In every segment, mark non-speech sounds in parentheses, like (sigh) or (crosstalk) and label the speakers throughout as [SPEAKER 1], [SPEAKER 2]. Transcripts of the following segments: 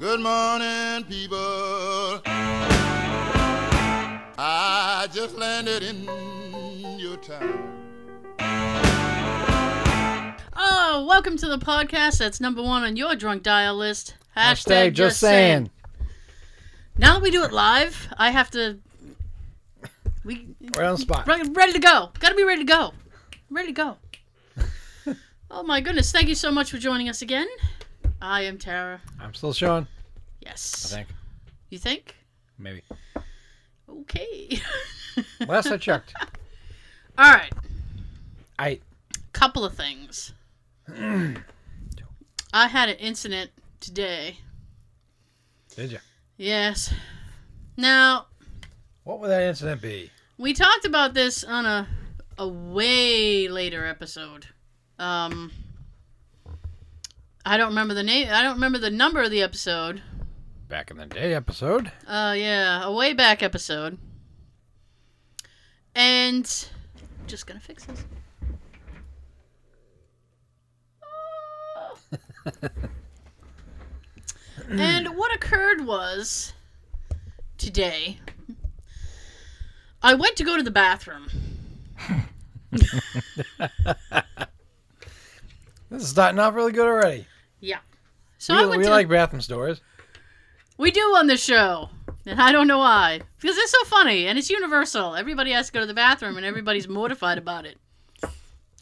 [SPEAKER 1] Good morning, people. I just landed in your town.
[SPEAKER 2] Oh, welcome to the podcast that's number one on your drunk dial list.
[SPEAKER 3] Hashtag just saying.
[SPEAKER 2] Now that we do it live, I have to. We
[SPEAKER 3] Right on the spot.
[SPEAKER 2] ready to go. Got to be ready to go. Ready to go. (laughs) oh my goodness! Thank you so much for joining us again. I am Tara.
[SPEAKER 3] I'm still.
[SPEAKER 2] Yes.
[SPEAKER 3] I think.
[SPEAKER 2] You think?
[SPEAKER 3] Maybe.
[SPEAKER 2] Okay. (laughs)
[SPEAKER 3] Last I checked.
[SPEAKER 2] All right.
[SPEAKER 3] I
[SPEAKER 2] Couple of things. (clears throat) I had an incident today.
[SPEAKER 3] did you?
[SPEAKER 2] Yes. Now,
[SPEAKER 3] What would that incident be?
[SPEAKER 2] we talked about this on a a way later episode. Um I don't remember the name I don't remember the number of the episode.
[SPEAKER 3] Back in the day episode.
[SPEAKER 2] Uh yeah, a way back episode. And just gonna fix this. (laughs) and what occurred was today I went to go to the bathroom. (laughs)
[SPEAKER 3] This is starting off really good already.
[SPEAKER 2] Yeah. So
[SPEAKER 3] we
[SPEAKER 2] I went
[SPEAKER 3] we
[SPEAKER 2] to
[SPEAKER 3] like bathroom stories.
[SPEAKER 2] We do on the show. And I don't know why. Because it's so funny and it's universal. Everybody has to go to the bathroom and everybody's mortified about it.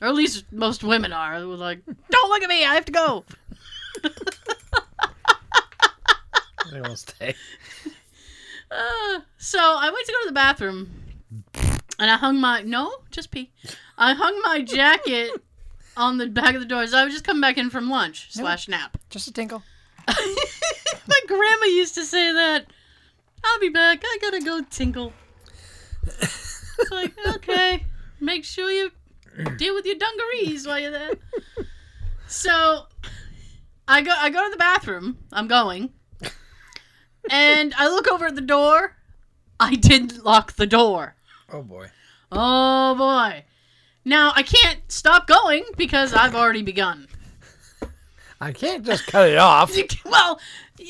[SPEAKER 2] Or at least most women are. They're like, don't look at me, I have to go. (laughs)
[SPEAKER 3] They won't stay.
[SPEAKER 2] Uh, so I went to go to the bathroom and I hung my, no, just pee. I hung my jacket on the back of the door as I was just coming back in from lunch slash nap. (laughs)
[SPEAKER 3] Just a tinkle.
[SPEAKER 2] my grandma used to say that. I'll be back. I gotta go tinkle. It's like, (laughs) okay, make sure you deal with your dungarees while you're there. So, I go. I go to the bathroom. I'm going, and I look over at the door. I didn't lock the door.
[SPEAKER 3] Oh boy.
[SPEAKER 2] Oh boy! Now I can't stop going because I've already begun.
[SPEAKER 3] I can't just cut it off.
[SPEAKER 2] You (laughs) well,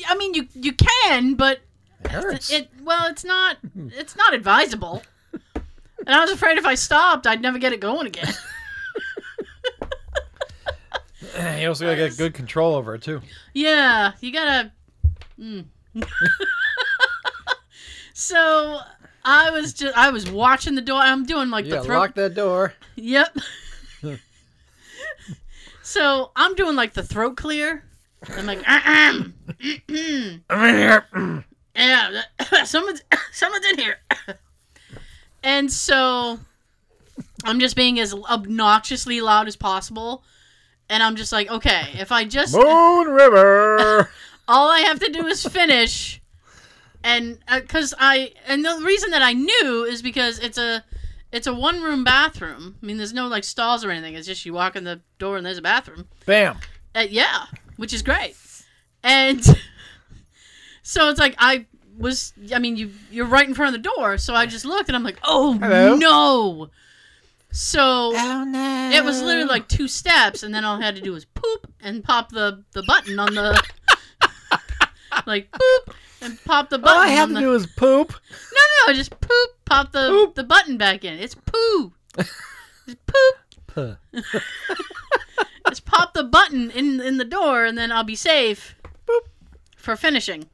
[SPEAKER 2] I mean, you you can, but
[SPEAKER 3] It hurts.
[SPEAKER 2] It well, it's not it's not advisable. And I was afraid if I stopped, I'd never get it going again. (laughs)
[SPEAKER 3] you also gotta get good control over it too.
[SPEAKER 2] yeah, you gotta. Mm. (laughs) so I was just I was watching the door. I'm doing like
[SPEAKER 3] You
[SPEAKER 2] the throat.
[SPEAKER 3] lock that door.
[SPEAKER 2] Yep. (laughs) so I'm doing like the throat clear. I'm like, "Ahem.
[SPEAKER 3] I'm in here.
[SPEAKER 2] yeah, (coughs) someone's (coughs) someone's in here. (coughs) and so I'm just being as obnoxiously loud as possible. And I'm just like, okay, if I just
[SPEAKER 3] Moon River. (laughs)
[SPEAKER 2] all I have to do is finish, and because I and the reason that I knew is because it's a it's a one room bathroom. I mean, there's no like stalls or anything. It's just you walk in the door and there's a bathroom.
[SPEAKER 3] Bam.
[SPEAKER 2] Uh, yeah, which is great. And (laughs) so it's like I was. I mean, you you're right in front of the door. So I just looked and I'm like, oh
[SPEAKER 3] Hello?
[SPEAKER 2] no. So
[SPEAKER 3] Oh no.
[SPEAKER 2] it was literally like two steps, and then all I had to do was poop and pop the the button on the (laughs) like poop and pop the button.
[SPEAKER 3] All I had
[SPEAKER 2] on
[SPEAKER 3] to
[SPEAKER 2] the,
[SPEAKER 3] do was poop.
[SPEAKER 2] no, no, just poop, pop the
[SPEAKER 3] Poop.
[SPEAKER 2] the button back in. It's poo. (laughs) Just poop.
[SPEAKER 3] Puh. (laughs)
[SPEAKER 2] Just pop the button in in the door, and then I'll be safe.
[SPEAKER 3] Boop.
[SPEAKER 2] For finishing.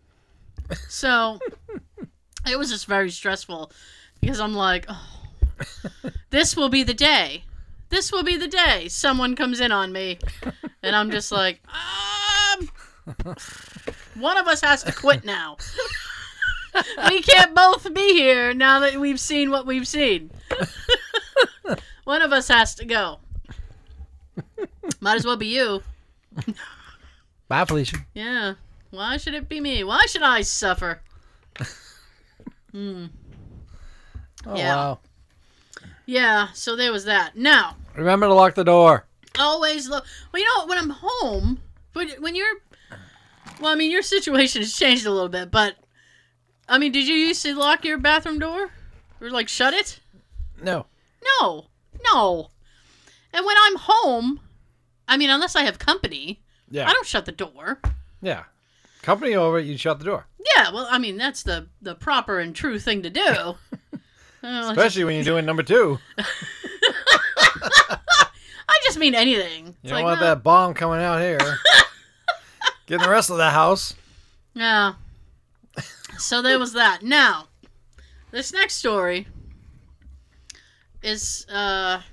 [SPEAKER 2] So (laughs) it was just very stressful because I'm like, oh, this will be the day. This will be the day someone comes in on me, and I'm just like, um, one of us has to quit now. we can't both be here now that we've seen what we've seen. one of us has to go. Might as well be you.
[SPEAKER 3] Bye, Felicia.
[SPEAKER 2] Yeah. Why should it be me? Why should I suffer? Hmm.
[SPEAKER 3] Oh
[SPEAKER 2] Yeah.
[SPEAKER 3] wow.
[SPEAKER 2] Yeah, so there was that. Now,
[SPEAKER 3] Remember to lock the door.
[SPEAKER 2] always look. Well, you know, when I'm home, when, when you're. Well, I mean, your situation has changed a little bit, but. I mean, did you used to lock your bathroom door? Or, like, shut it?
[SPEAKER 3] No.
[SPEAKER 2] No. No. And when I'm home, I mean, unless I have company,
[SPEAKER 3] Yeah.
[SPEAKER 2] I don't shut the door.
[SPEAKER 3] Yeah. Company over, you shut the door.
[SPEAKER 2] Yeah, well, I mean that's the the proper and true thing to do. (laughs)
[SPEAKER 3] Especially when you're doing number two. (laughs)
[SPEAKER 2] I just mean anything. It's
[SPEAKER 3] You don't
[SPEAKER 2] like,
[SPEAKER 3] want
[SPEAKER 2] no.
[SPEAKER 3] that bomb coming out here. (laughs) Getting the rest of the house.
[SPEAKER 2] Yeah. So there was that. Now, this next story is uh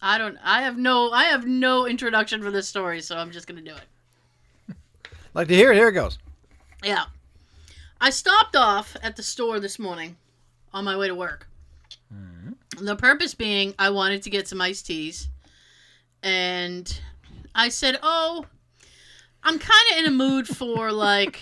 [SPEAKER 2] I don't I have no I have no introduction for this story, so I'm just going to do it.
[SPEAKER 3] Like to hear it, here it goes.
[SPEAKER 2] Yeah. I stopped off at the store this morning on my way to work. The purpose being I wanted to get some iced teas. And I said, "Oh, I'm kind of in a mood for like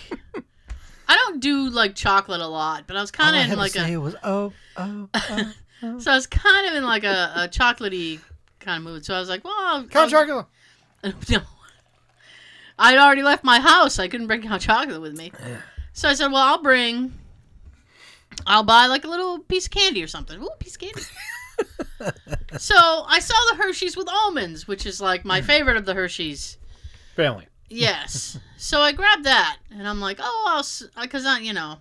[SPEAKER 2] I don't do like chocolate a lot, but I was kind of in like a It
[SPEAKER 3] was oh oh. oh. (laughs)
[SPEAKER 2] so I was kind of in like a, a chocolatey kind of mood. So I was like, "Well, I'll,
[SPEAKER 3] Count Chocula. (laughs)
[SPEAKER 2] no. I'd already left my house. I couldn't bring hot chocolate with me. So I said, well, I'll bring, I'll buy like a little piece of candy or something. Ooh, piece of candy. (laughs) so I saw the Hershey's with almonds, which is like my favorite of the Hershey's.
[SPEAKER 3] Family.
[SPEAKER 2] Yes. so I grabbed that and I'm like, oh, I'll, because I, you know,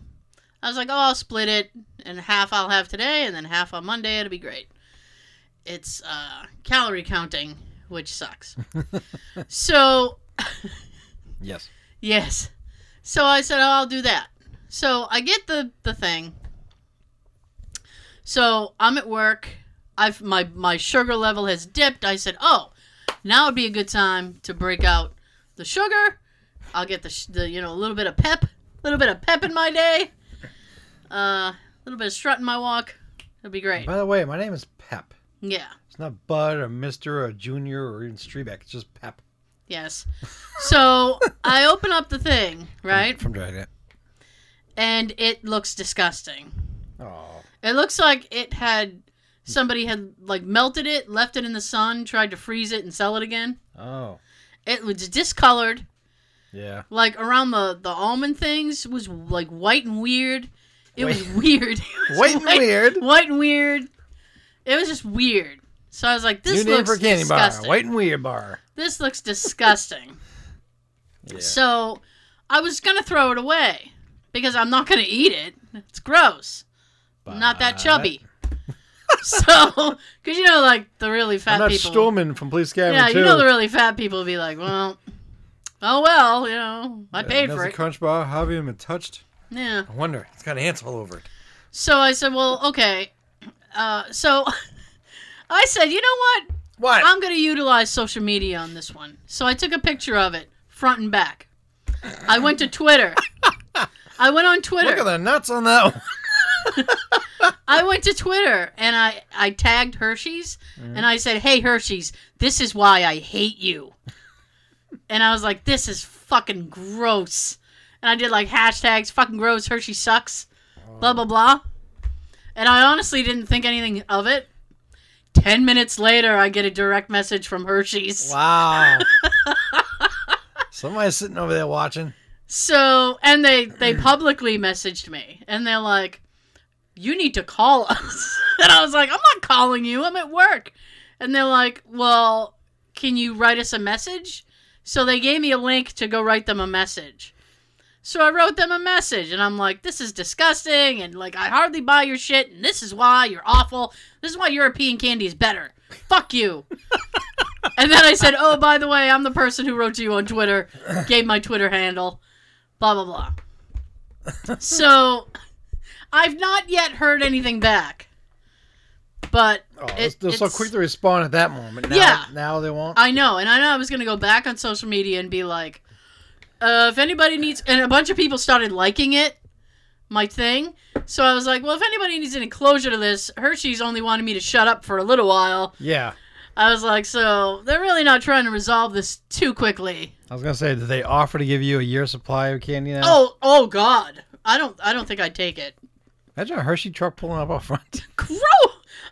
[SPEAKER 2] I was like, oh, I'll split it and half I'll have today and then half on Monday. It'll be great. It's uh, calorie counting, which sucks. (laughs) so
[SPEAKER 3] Yes.
[SPEAKER 2] Yes. So I said, oh, I'll do that. So I get the the thing. So I'm at work. I've my my sugar level has dipped. I said, oh, now would be a good time to break out the sugar. I'll get the the you know a little bit of pep, a little bit of pep in my day. Uh, a little bit of strut in my walk. It'll be great.
[SPEAKER 3] By the way, my name is Pep.
[SPEAKER 2] Yeah.
[SPEAKER 3] It's not Bud or Mister or Junior or even Streebek. It's just Pep.
[SPEAKER 2] Yes. So I open up the thing, right?
[SPEAKER 3] From Dragnet.
[SPEAKER 2] And it looks disgusting.
[SPEAKER 3] Oh.
[SPEAKER 2] It looks like it had somebody had like melted it, left it in the sun, tried to freeze it and sell it again.
[SPEAKER 3] Oh.
[SPEAKER 2] It was discolored.
[SPEAKER 3] Yeah.
[SPEAKER 2] Like around the the almond things was like white and weird. It was (laughs) weird. It was
[SPEAKER 3] White and weird.
[SPEAKER 2] White and weird. It was just weird. So I was like, this
[SPEAKER 3] New name
[SPEAKER 2] looks
[SPEAKER 3] for candy
[SPEAKER 2] disgusting.
[SPEAKER 3] bar. White and weird bar.
[SPEAKER 2] This looks disgusting. (laughs)
[SPEAKER 3] Yeah.
[SPEAKER 2] So I was gonna throw it away because I'm not gonna eat it. It's gross. I'm not that chubby. (laughs) so, because you know, like the really fat
[SPEAKER 3] I'm not
[SPEAKER 2] people.
[SPEAKER 3] Stillman from Police Academy
[SPEAKER 2] yeah,
[SPEAKER 3] too.
[SPEAKER 2] you know the really fat people would be like, well, oh well, you know, I paid
[SPEAKER 3] That's
[SPEAKER 2] for
[SPEAKER 3] a
[SPEAKER 2] it.
[SPEAKER 3] crunch bar. Have you been touched?
[SPEAKER 2] Yeah.
[SPEAKER 3] I wonder. It's got ants all over it.
[SPEAKER 2] So I said, well, okay. Uh, so (laughs) I said, you know what?
[SPEAKER 3] What?
[SPEAKER 2] I'm going to utilize social media on this one. So I took a picture of it, front and back. I went to Twitter. (laughs) I went on Twitter.
[SPEAKER 3] Look at the nuts on that one.
[SPEAKER 2] I went to Twitter and I, I tagged Hershey's mm-hmm. and I said, Hey Hershey's, this is why I hate you. and I was like, This is fucking gross. And I did like hashtags, fucking gross, Hershey sucks, oh. blah, blah, blah. And I honestly didn't think anything of it. Ten minutes later, I get a direct message from Hershey's.
[SPEAKER 3] Wow. (laughs) Somebody's sitting over there watching.
[SPEAKER 2] So, and they they publicly messaged me, and they're like, "You need to call us." (laughs) and I was like, "I'm not calling you. I'm at work." And they're like, "Well, can you write us a message?" So they gave me a link to go write them a message. So I wrote them a message, and I'm like, "This is disgusting," and like, I hardly buy your shit, and this is why you're awful. This is why European candy is better. Fuck you. (laughs) and then I said, "Oh, by the way, I'm the person who wrote to you on Twitter, gave my Twitter handle." blah blah blah. (laughs) so I've not yet heard anything back. But
[SPEAKER 3] Oh,
[SPEAKER 2] it-
[SPEAKER 3] they're so quick to respond at that moment. Now,
[SPEAKER 2] Yeah.
[SPEAKER 3] Now they won't.
[SPEAKER 2] I know, and I know I was gonna go back on social media and be like, uh, if anybody needs and a bunch of people started liking it, my thing. So I was like, well if anybody needs any closure to this, Hershey's only wanted me to shut up for a little while.
[SPEAKER 3] yeah.
[SPEAKER 2] I was like, so they're really not trying to resolve this too quickly.
[SPEAKER 3] I was gonna say, did they offer to give you a year supply of candy now?
[SPEAKER 2] Oh oh god. I don't I don't think I'd take it.
[SPEAKER 3] Imagine a Hershey truck pulling up out front. (laughs)
[SPEAKER 2] Gross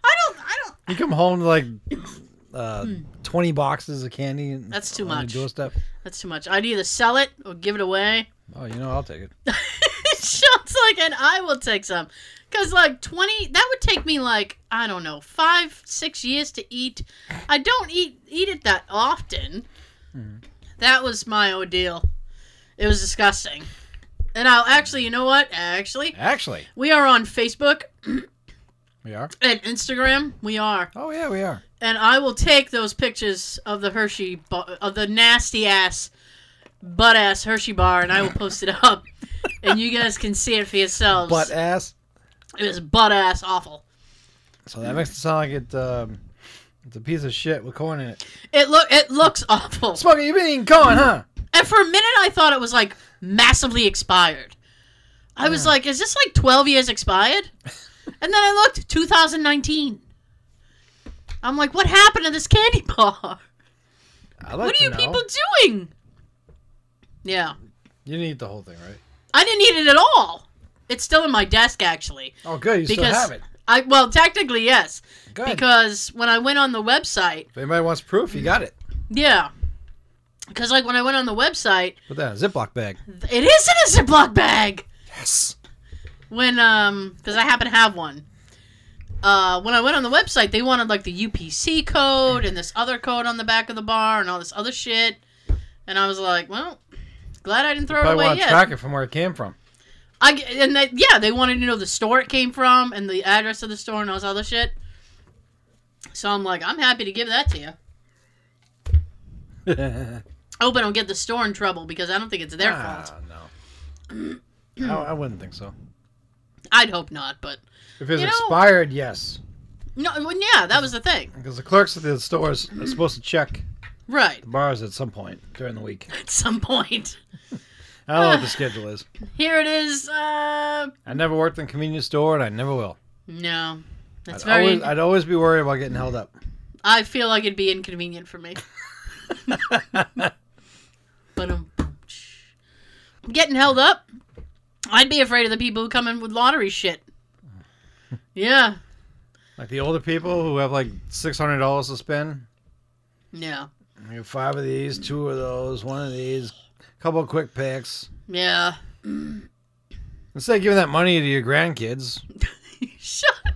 [SPEAKER 2] I don't I don't
[SPEAKER 3] You come home to like (clears throat) uh, twenty boxes of candy. And
[SPEAKER 2] Hmm. That's too
[SPEAKER 3] on
[SPEAKER 2] much.
[SPEAKER 3] Your doorstep.
[SPEAKER 2] That's too much. I'd either sell it or give it away.
[SPEAKER 3] Oh, you know, I'll take it. (laughs)
[SPEAKER 2] Sounds like, and I will take some. Because, like, 20, that would take me, like, I don't know, five, six years to eat. I don't eat eat it that often.
[SPEAKER 3] Hmm.
[SPEAKER 2] That was my ordeal. It was disgusting. And I'll actually, you know what? Actually,
[SPEAKER 3] Actually,
[SPEAKER 2] we are on Facebook (clears throat)
[SPEAKER 3] we are.
[SPEAKER 2] and Instagram. We are.
[SPEAKER 3] Oh yeah, we are.
[SPEAKER 2] and I will take those pictures of the Hershey bu- of the nasty ass butt ass Hershey bar, and I will post it up, (laughs) and you guys can see it for yourselves.
[SPEAKER 3] Butt ass.
[SPEAKER 2] it was butt ass awful.
[SPEAKER 3] So that makes it sound like it. Um, it's a piece of shit with corn in it.
[SPEAKER 2] It look it looks awful,
[SPEAKER 3] Smokey, you been eating corn, huh?
[SPEAKER 2] and for a minute I thought it was like massively expired. I was like, is this like twelve years expired? (laughs) And then I looked, 2019. I'm like, what happened to this candy bar?
[SPEAKER 3] I like
[SPEAKER 2] what
[SPEAKER 3] to
[SPEAKER 2] are you
[SPEAKER 3] know.
[SPEAKER 2] people doing? Yeah.
[SPEAKER 3] You didn't eat the whole thing, right?
[SPEAKER 2] I didn't eat it at all. It's still in my desk actually.
[SPEAKER 3] Oh, good. You still
[SPEAKER 2] Because
[SPEAKER 3] have it.
[SPEAKER 2] I well, technically yes,
[SPEAKER 3] Good.
[SPEAKER 2] because when I went on the website,
[SPEAKER 3] if anybody wants proof, you got it.
[SPEAKER 2] yeah, because like when I went on the website,
[SPEAKER 3] Put that a Ziploc bag.
[SPEAKER 2] it is in a Ziploc bag.
[SPEAKER 3] Yes.
[SPEAKER 2] When um, because I happen to have one. Uh, when I went on the website, they wanted like the UPC code and this other code on the back of the bar and all this other shit, and I was like, well, glad I didn't throw it
[SPEAKER 3] Probably
[SPEAKER 2] away
[SPEAKER 3] want to
[SPEAKER 2] yet.
[SPEAKER 3] track it from where it came from.
[SPEAKER 2] I g- and they, yeah, they wanted to know the store it came from and the address of the store and all this other shit. So I'm like, I'm happy to give that to you. (laughs) I hope I don't get the store in trouble because I don't think it's their fault.
[SPEAKER 3] Ah, no. (clears throat) I, I wouldn't think so.
[SPEAKER 2] I'd hope not, but
[SPEAKER 3] If it's
[SPEAKER 2] You know-
[SPEAKER 3] expired, yes.
[SPEAKER 2] no, well, yeah, that was the thing,
[SPEAKER 3] Because the clerks at the stores are (clears throat) supposed to check
[SPEAKER 2] right?
[SPEAKER 3] the bars at some point during the week.
[SPEAKER 2] At some point, (laughs)
[SPEAKER 3] I don't know what the (sighs) schedule is.
[SPEAKER 2] here it is. Uh,
[SPEAKER 3] I never worked in a convenience store, and I never will.
[SPEAKER 2] no, that's
[SPEAKER 3] I'd
[SPEAKER 2] very.
[SPEAKER 3] always, I'd always be worried about getting held up.
[SPEAKER 2] I feel like it'd be inconvenient for me. (laughs) (laughs) But um, getting held up, I'd be afraid of the people who come in with lottery shit. Yeah,
[SPEAKER 3] Like the older people who have like six hundred dollars to spend.
[SPEAKER 2] yeah,
[SPEAKER 3] You have five of these, two of those, one of these, a couple of quick picks.
[SPEAKER 2] yeah.
[SPEAKER 3] Instead of giving that money to your grandkids, (laughs)
[SPEAKER 2] Sean,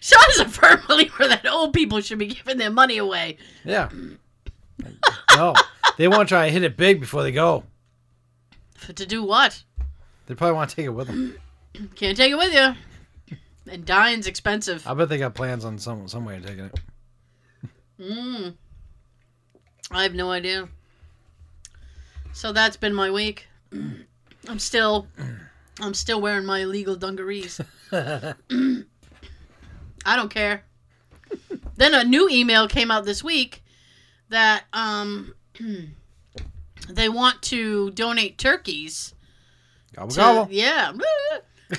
[SPEAKER 2] Sean is a firm believer that old people should be giving their money away.
[SPEAKER 3] yeah. (laughs) no, they want to try to hit it big before they go.
[SPEAKER 2] For, to do what?
[SPEAKER 3] They probably want to take it with them. (clears throat)
[SPEAKER 2] Can't take it with you. And dying's expensive.
[SPEAKER 3] I bet they got plans on some some way of taking it.
[SPEAKER 2] Mm. I have no idea. So that's been my week. I'm still I'm still wearing my illegal dungarees. (laughs) I don't care. then a new email came out this week that um (clears throat) they want to donate turkeys.
[SPEAKER 3] Gobble
[SPEAKER 2] To,
[SPEAKER 3] gobble.
[SPEAKER 2] Yeah. (laughs)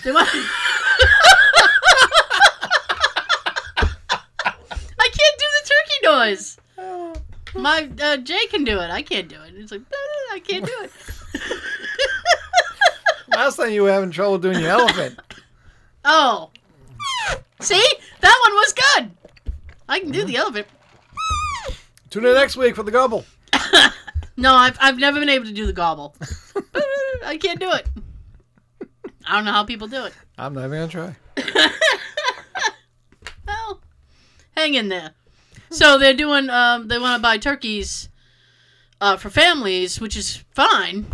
[SPEAKER 2] They want- (laughs) I can't do the turkey noise. My uh, Jay can do it. I can't do it. It's like "Ah, I can't do it. (laughs)
[SPEAKER 3] Last time you were having trouble doing your elephant.
[SPEAKER 2] oh, see that one was good. I can do the elephant.
[SPEAKER 3] Tune in next week for the gobble.
[SPEAKER 2] No, I've I've never been able to do the gobble. I can't do it. I don't know how people do it.
[SPEAKER 3] I'm not even gonna try. (laughs)
[SPEAKER 2] Well, hang in there. So they're doing. Um, they want to buy turkeys, uh, for families, which is fine.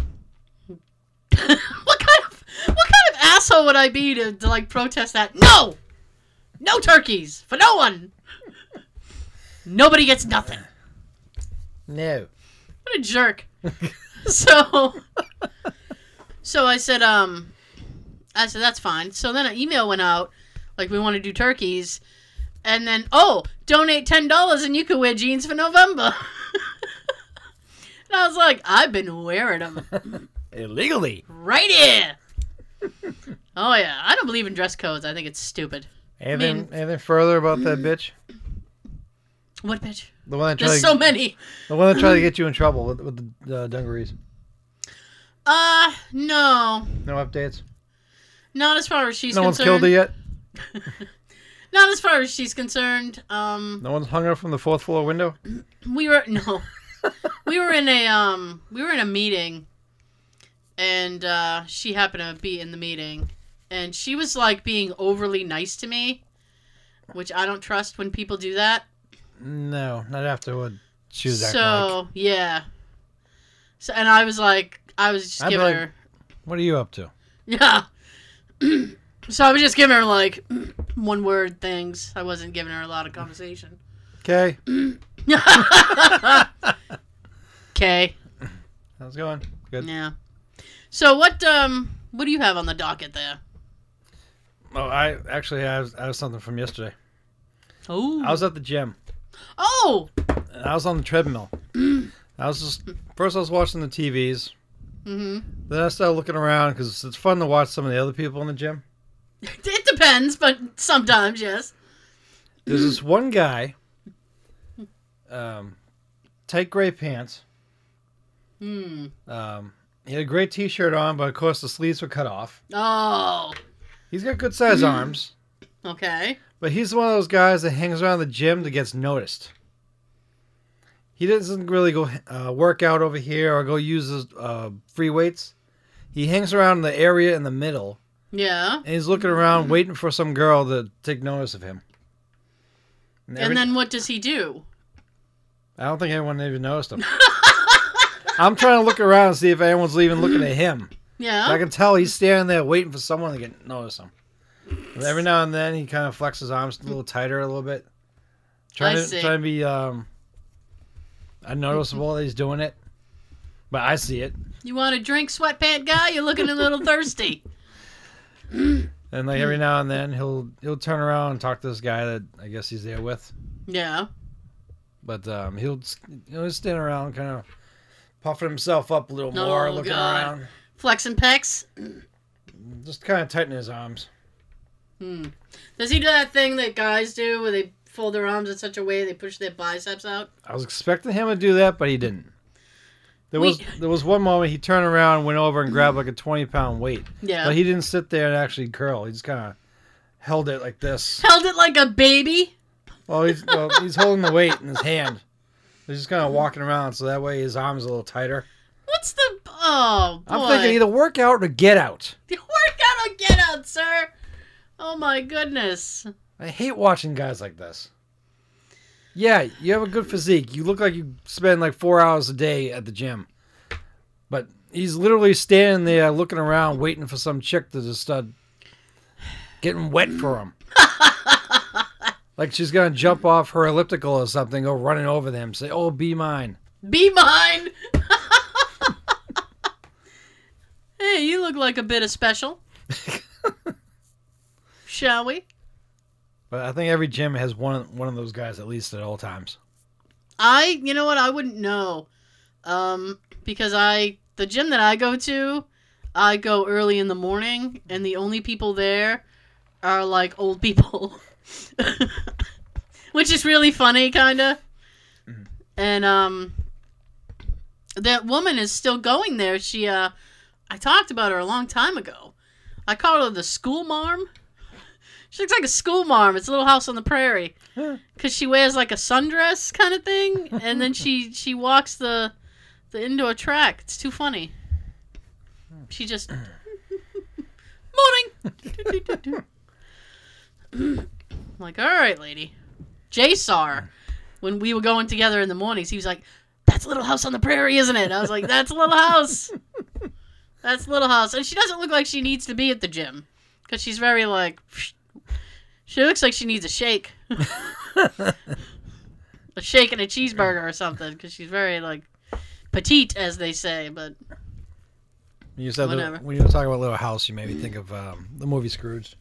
[SPEAKER 2] (laughs) what kind of what kind of asshole would I be to, to like protest that? No, no turkeys for no one. Nobody gets nothing.
[SPEAKER 3] No.
[SPEAKER 2] What a jerk. (laughs) so So I said, um I said that's fine. So then an email went out, like we want to do turkeys. And then oh, donate ten dollars and you can wear jeans for November. (laughs) and I was like, I've been wearing them (laughs)
[SPEAKER 3] Illegally.
[SPEAKER 2] right here. oh yeah, I don't believe in dress codes. I think it's stupid.
[SPEAKER 3] Anything,
[SPEAKER 2] mean-
[SPEAKER 3] anything further about that bitch?
[SPEAKER 2] What bitch?
[SPEAKER 3] The one that tried,
[SPEAKER 2] There's
[SPEAKER 3] to,
[SPEAKER 2] so many.
[SPEAKER 3] the one that tried to get you in trouble with, with the uh, dungarees.
[SPEAKER 2] Uh, no,
[SPEAKER 3] No updates.
[SPEAKER 2] not as far as she's
[SPEAKER 3] no one's
[SPEAKER 2] concerned.
[SPEAKER 3] killed her yet. (laughs)
[SPEAKER 2] Not as far as she's concerned. Um,
[SPEAKER 3] No one's hung her from the fourth floor window. (clears throat)
[SPEAKER 2] we were no, we were in a um, we were in a meeting, and uh, she happened to be in the meeting, and she was like being overly nice to me, which I don't trust when people do that.
[SPEAKER 3] No, not after what she was acting like.
[SPEAKER 2] So yeah. So and I was like, I was just
[SPEAKER 3] I'd be
[SPEAKER 2] giving
[SPEAKER 3] like-
[SPEAKER 2] her.
[SPEAKER 3] What are you up to?
[SPEAKER 2] Yeah. (clears throat) so I was just giving her like (clears throat) one word things. I wasn't giving her a lot of conversation.
[SPEAKER 3] Okay.
[SPEAKER 2] Okay. (laughs)
[SPEAKER 3] How's it going? Good.
[SPEAKER 2] Yeah. So what um what do you have on the docket there?
[SPEAKER 3] Oh, I actually have, I have something from yesterday.
[SPEAKER 2] Oh.
[SPEAKER 3] I was at the gym.
[SPEAKER 2] Oh.
[SPEAKER 3] And I was on the treadmill. (clears throat) I was just first I was watching the TVs.
[SPEAKER 2] hmm
[SPEAKER 3] Then I started looking around because it's fun to watch some of the other people in the gym. (laughs)
[SPEAKER 2] It depends, but sometimes yes.
[SPEAKER 3] There's this (clears throat) one guy, um, tight gray pants.
[SPEAKER 2] Hmm.
[SPEAKER 3] Um, he had a gray T-shirt on, but of course the sleeves were cut off.
[SPEAKER 2] Oh.
[SPEAKER 3] He's got good sized (clears throat) arms,
[SPEAKER 2] Okay.
[SPEAKER 3] But he's one of those guys that hangs around the gym that gets noticed. He doesn't really go uh, work out over here or go use his uh, free weights. He hangs around in the area in the middle,
[SPEAKER 2] Yeah.
[SPEAKER 3] and he's looking around, waiting for some girl to take notice of him. every-
[SPEAKER 2] And then what does he do?
[SPEAKER 3] I don't think anyone even noticed him. (laughs) I'm trying to look around and see if anyone's even looking at him.
[SPEAKER 2] Yeah.
[SPEAKER 3] I can tell he's standing there waiting for someone to get notice him. Every now and then he kind of flexes his arms a little tighter, a little bit, trying
[SPEAKER 2] I
[SPEAKER 3] to
[SPEAKER 2] see.
[SPEAKER 3] trying to be um, unnoticeable that he's doing it. But I see it,
[SPEAKER 2] You want a drink, sweatpant guy? You're looking a little (laughs) thirsty.
[SPEAKER 3] and like every now and then he'll he'll turn around and talk to this guy that I guess he's there with.
[SPEAKER 2] Yeah.
[SPEAKER 3] But um, he'll he'll just stand around, kind of puffing himself up a little more,
[SPEAKER 2] Oh,
[SPEAKER 3] looking
[SPEAKER 2] God.
[SPEAKER 3] around,
[SPEAKER 2] Flexing pecs.
[SPEAKER 3] just kind of tightening his arms.
[SPEAKER 2] Hmm. Does he do that thing that guys do where they fold their arms in such a way they push their biceps out?
[SPEAKER 3] I was expecting him to do that, but he didn't. There
[SPEAKER 2] We-
[SPEAKER 3] was there was one moment he turned around, went over and grabbed like a twenty pound weight,
[SPEAKER 2] Yeah.
[SPEAKER 3] but he didn't sit there and actually curl. He just kind of held it like this.
[SPEAKER 2] Held it like a baby.
[SPEAKER 3] Well, he's well, he's holding the weight in his hand. He's just kind of walking around, so that way his arms a little tighter.
[SPEAKER 2] What's the oh boy?
[SPEAKER 3] I'm thinking either work out or get out. (laughs)
[SPEAKER 2] work out or get out, sir. Oh my goodness.
[SPEAKER 3] I hate watching guys like this. Yeah, you have a good physique. You look like you spend like four hours a day at the gym. But he's literally standing there looking around, waiting for some chick to just start getting wet for him. (laughs) like she's gonna jump off her elliptical or something, go running over them, say, "Oh, be mine."
[SPEAKER 2] Be mine. (laughs) hey, you look like a bit of special. (laughs) Shall we?
[SPEAKER 3] But I think every gym has one one of those guys at least at all times.
[SPEAKER 2] I, you know what? I wouldn't know, um, because I the gym that I go to, I go early in the morning, and the only people there are like old people, (laughs) which is really funny, kind of. And um, that woman is still going there. She, uh, I talked about her a long time ago. I call her the school marm. She looks like a school marm. It's a little house on the prairie because she wears like a sundress kind of thing, (laughs) and then she she walks the the indoor track. It's too funny. She just (coughs) morning. like, all right, lady. Her when we were going together in the mornings. He was like, "That's a Little House on the Prairie, isn't it?" I was like, "That's a Little House. (laughs) That's a Little House." And she doesn't look like she needs to be at the gym because she's very like. She looks like she needs a shake. a shake and a cheeseburger or something because she's very like petite, as they say. But
[SPEAKER 3] You said
[SPEAKER 2] Whatever.
[SPEAKER 3] that when you were talking about Little House, you made me think of um, the movie Scrooge.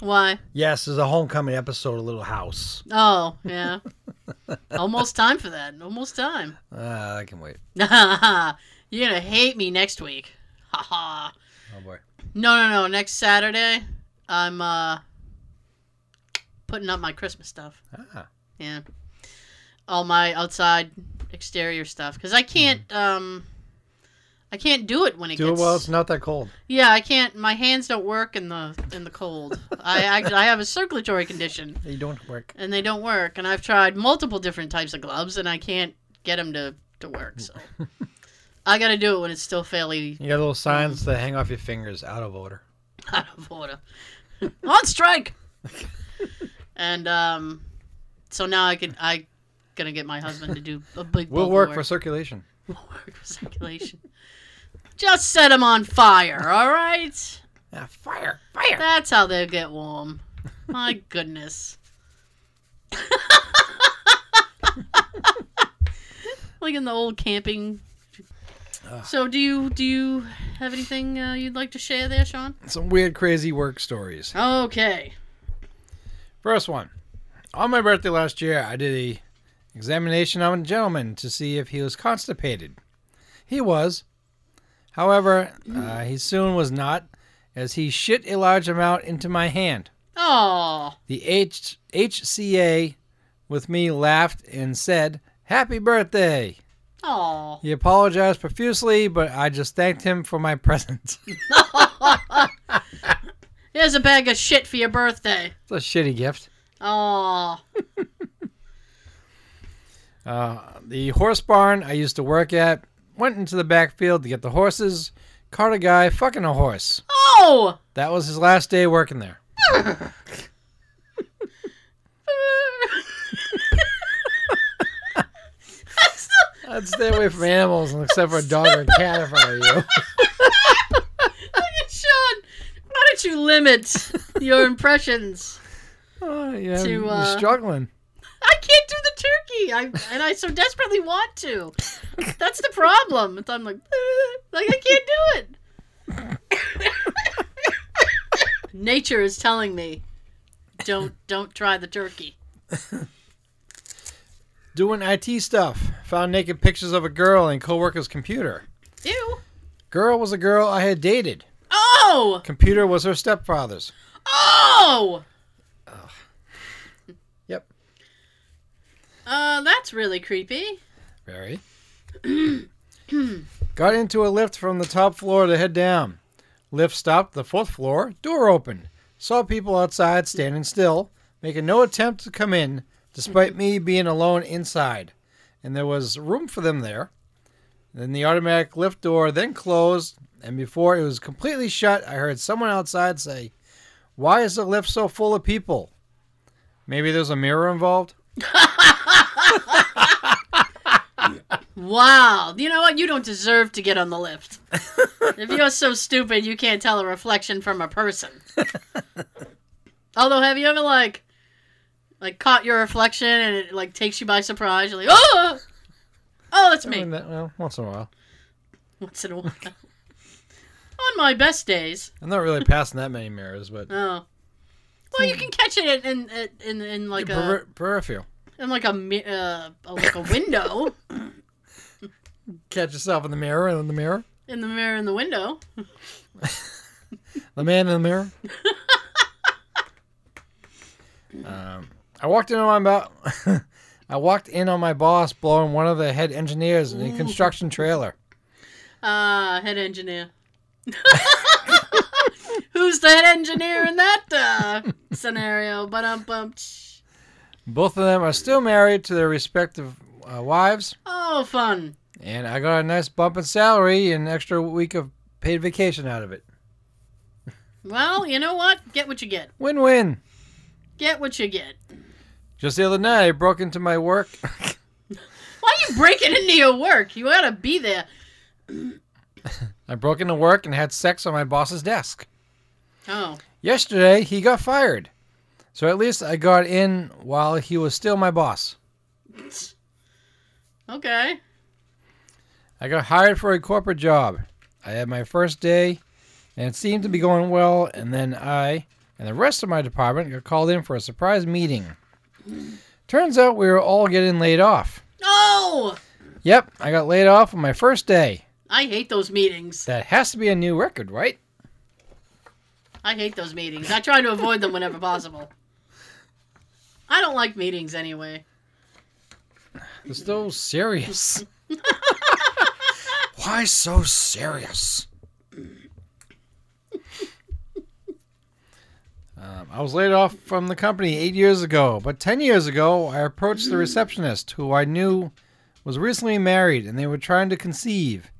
[SPEAKER 2] why?
[SPEAKER 3] Yes, there's a homecoming episode of Little House.
[SPEAKER 2] Oh yeah, (laughs) almost time for that. Almost time.
[SPEAKER 3] Uh, I can wait. (laughs)
[SPEAKER 2] You're gonna hate me next week. Ha ha.
[SPEAKER 3] Oh boy.
[SPEAKER 2] No, no, no. Next Saturday, I'm uh putting up my Christmas stuff.
[SPEAKER 3] Ah,
[SPEAKER 2] Yeah, all my outside exterior stuff because I can't um I can't do it when it
[SPEAKER 3] do it
[SPEAKER 2] gets.
[SPEAKER 3] while it's not that cold.
[SPEAKER 2] Yeah, I can't. My hands don't work in the in the cold. I (laughs) actually I have a circulatory condition,
[SPEAKER 3] They don't work.
[SPEAKER 2] and they don't work. And I've tried multiple different types of gloves, and I can't get them to to work. So (laughs) I got to do it when it's still fairly
[SPEAKER 3] You got little signs that hang off your fingers, out of order.
[SPEAKER 2] out of order. (laughs) On strike. And um, so now I could I gonna get my husband to do a big. (laughs)
[SPEAKER 3] We'll
[SPEAKER 2] bulk
[SPEAKER 3] work for circulation. (laughs)
[SPEAKER 2] We'll work for circulation. Just set them on fire, all right?
[SPEAKER 3] Ah, fire, fire.
[SPEAKER 2] That's how they get warm. My (laughs) goodness. like in the old camping. So do you do you have anything uh, you'd like to share there, Sean?
[SPEAKER 3] Some weird, crazy work stories.
[SPEAKER 2] Okay.
[SPEAKER 3] First one. On my birthday last year, I did a examination on a gentleman to see if he was constipated. He was. However, uh, he soon was not, as he shit a large amount into my hand.
[SPEAKER 2] Oh,
[SPEAKER 3] The H- HCA with me laughed and said, Happy birthday!
[SPEAKER 2] oh.
[SPEAKER 3] He apologized profusely, but I just thanked him for my (laughs) present. (laughs)
[SPEAKER 2] Here's a bag of shit for your birthday.
[SPEAKER 3] it's a shitty gift.
[SPEAKER 2] Oh, (laughs)
[SPEAKER 3] Uh, the horse barn I used to work at went into the backfield to get the horses, caught a guy fucking a horse.
[SPEAKER 2] oh.
[SPEAKER 3] That was his last day working there. (laughs) (laughs) I'd stay away from animals except for a dog or a cat if I were you.
[SPEAKER 2] Why don't you limit your (laughs) impressions?
[SPEAKER 3] Oh, yeah,
[SPEAKER 2] To,
[SPEAKER 3] you're
[SPEAKER 2] uh,
[SPEAKER 3] struggling.
[SPEAKER 2] I can't do the turkey. I and I so desperately want to. That's the problem. It's, I'm like, (laughs) like I can't do it. (laughs) Nature is telling me, don't don't try the turkey.
[SPEAKER 3] Doing IT stuff. Found naked pictures of a girl in coworker's computer.
[SPEAKER 2] Ew.
[SPEAKER 3] Girl was a girl I had dated.
[SPEAKER 2] Oh.
[SPEAKER 3] Computer was her stepfather's.
[SPEAKER 2] Oh.
[SPEAKER 3] Yep.
[SPEAKER 2] Uh, that's really creepy.
[SPEAKER 3] Very. (clears throat) Got into a lift from the top floor to head down. Lift stopped the fourth floor, door opened. Saw people outside standing still, making no attempt to come in, despite me being alone inside. And there was room for them there. Then the automatic lift door then closed, and before it was completely shut, I heard someone outside say, Why is the lift so full of people? Maybe there's a mirror involved?
[SPEAKER 2] Wow. You know what? You don't deserve to get on the lift. if you're so stupid, you can't tell a reflection from a person. Although, have you ever like, like caught your reflection and it like takes you by surprise? You're like, oh, oh, that's
[SPEAKER 3] I
[SPEAKER 2] me.
[SPEAKER 3] mean, that- well, once in a while.
[SPEAKER 2] Once in a while. (laughs) on my best days.
[SPEAKER 3] I'm not really passing that many mirrors, but
[SPEAKER 2] Oh. Well, you can catch it in in in, in like a
[SPEAKER 3] per- peripheral.
[SPEAKER 2] in like a uh, like a window
[SPEAKER 3] Catch yourself in the mirror and in the mirror. (laughs)
[SPEAKER 2] in the mirror in the window.
[SPEAKER 3] The man in the mirror. (laughs) um, I walked in on my bo- I walked in on my boss blowing one of the head engineers in a construction trailer.
[SPEAKER 2] Ah, head engineer. (laughs) Who's the head engineer in that uh, scenario? But um, bum.
[SPEAKER 3] Both of them are still married to their respective uh, wives,
[SPEAKER 2] Oh, fun.
[SPEAKER 3] and I got a nice bump in salary and an extra week of paid vacation out of it.
[SPEAKER 2] Well, you know what? Get what you get.
[SPEAKER 3] Win-win.
[SPEAKER 2] Get what you get.
[SPEAKER 3] Just the other night, I broke into my work. (laughs)
[SPEAKER 2] Why are you breaking into your work? You gotta be there. (clears throat)
[SPEAKER 3] I broke into work and had sex on my boss's desk.
[SPEAKER 2] Oh,
[SPEAKER 3] Yesterday, he got fired. So at least I got in while he was still my boss. (laughs)
[SPEAKER 2] okay.
[SPEAKER 3] I got hired for a corporate job. I had my first day, and it seemed to be going well, and then I and the rest of my department got called in for a surprise meeting. Turns out we were all getting laid off.
[SPEAKER 2] Oh,
[SPEAKER 3] Yep, I got laid off on my first day.
[SPEAKER 2] I hate those meetings.
[SPEAKER 3] That has to be a new record, right?
[SPEAKER 2] I hate those meetings. I try to avoid them whenever possible. I don't like meetings anyway.
[SPEAKER 3] It's so serious. (laughs) Why so serious? Um, I was laid off from the company eight years ago, but 10 years ago, I approached the receptionist who I knew was recently married and they were trying to conceive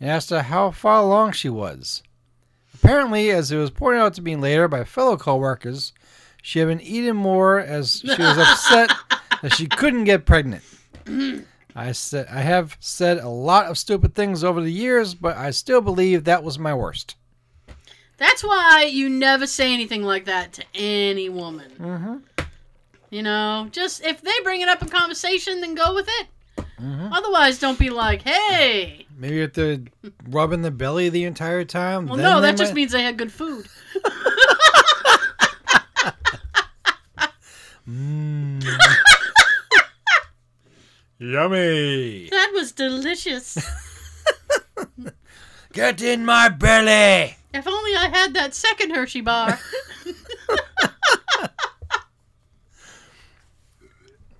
[SPEAKER 3] and asked her how far along she was. Apparently, as it was pointed out to me later by fellow coworkers, she had been eating more as she was upset that she couldn't get pregnant. I said I have said a lot of stupid things over the years, but I still believe that was my worst.
[SPEAKER 2] That's why you never say anything like that to any woman.
[SPEAKER 3] Mm-hmm.
[SPEAKER 2] You know, just if they bring it up in conversation, then go with it.
[SPEAKER 3] Mhm.
[SPEAKER 2] Otherwise, don't be like, "Hey."
[SPEAKER 3] Maybe if they're rubbing the belly the entire time.
[SPEAKER 2] Well, no, that just
[SPEAKER 3] might-
[SPEAKER 2] means they had good food. (laughs)
[SPEAKER 3] Mm. Yummy.
[SPEAKER 2] That was delicious. (laughs)
[SPEAKER 3] Get in my belly.
[SPEAKER 2] If only I had that second Hershey bar. (laughs)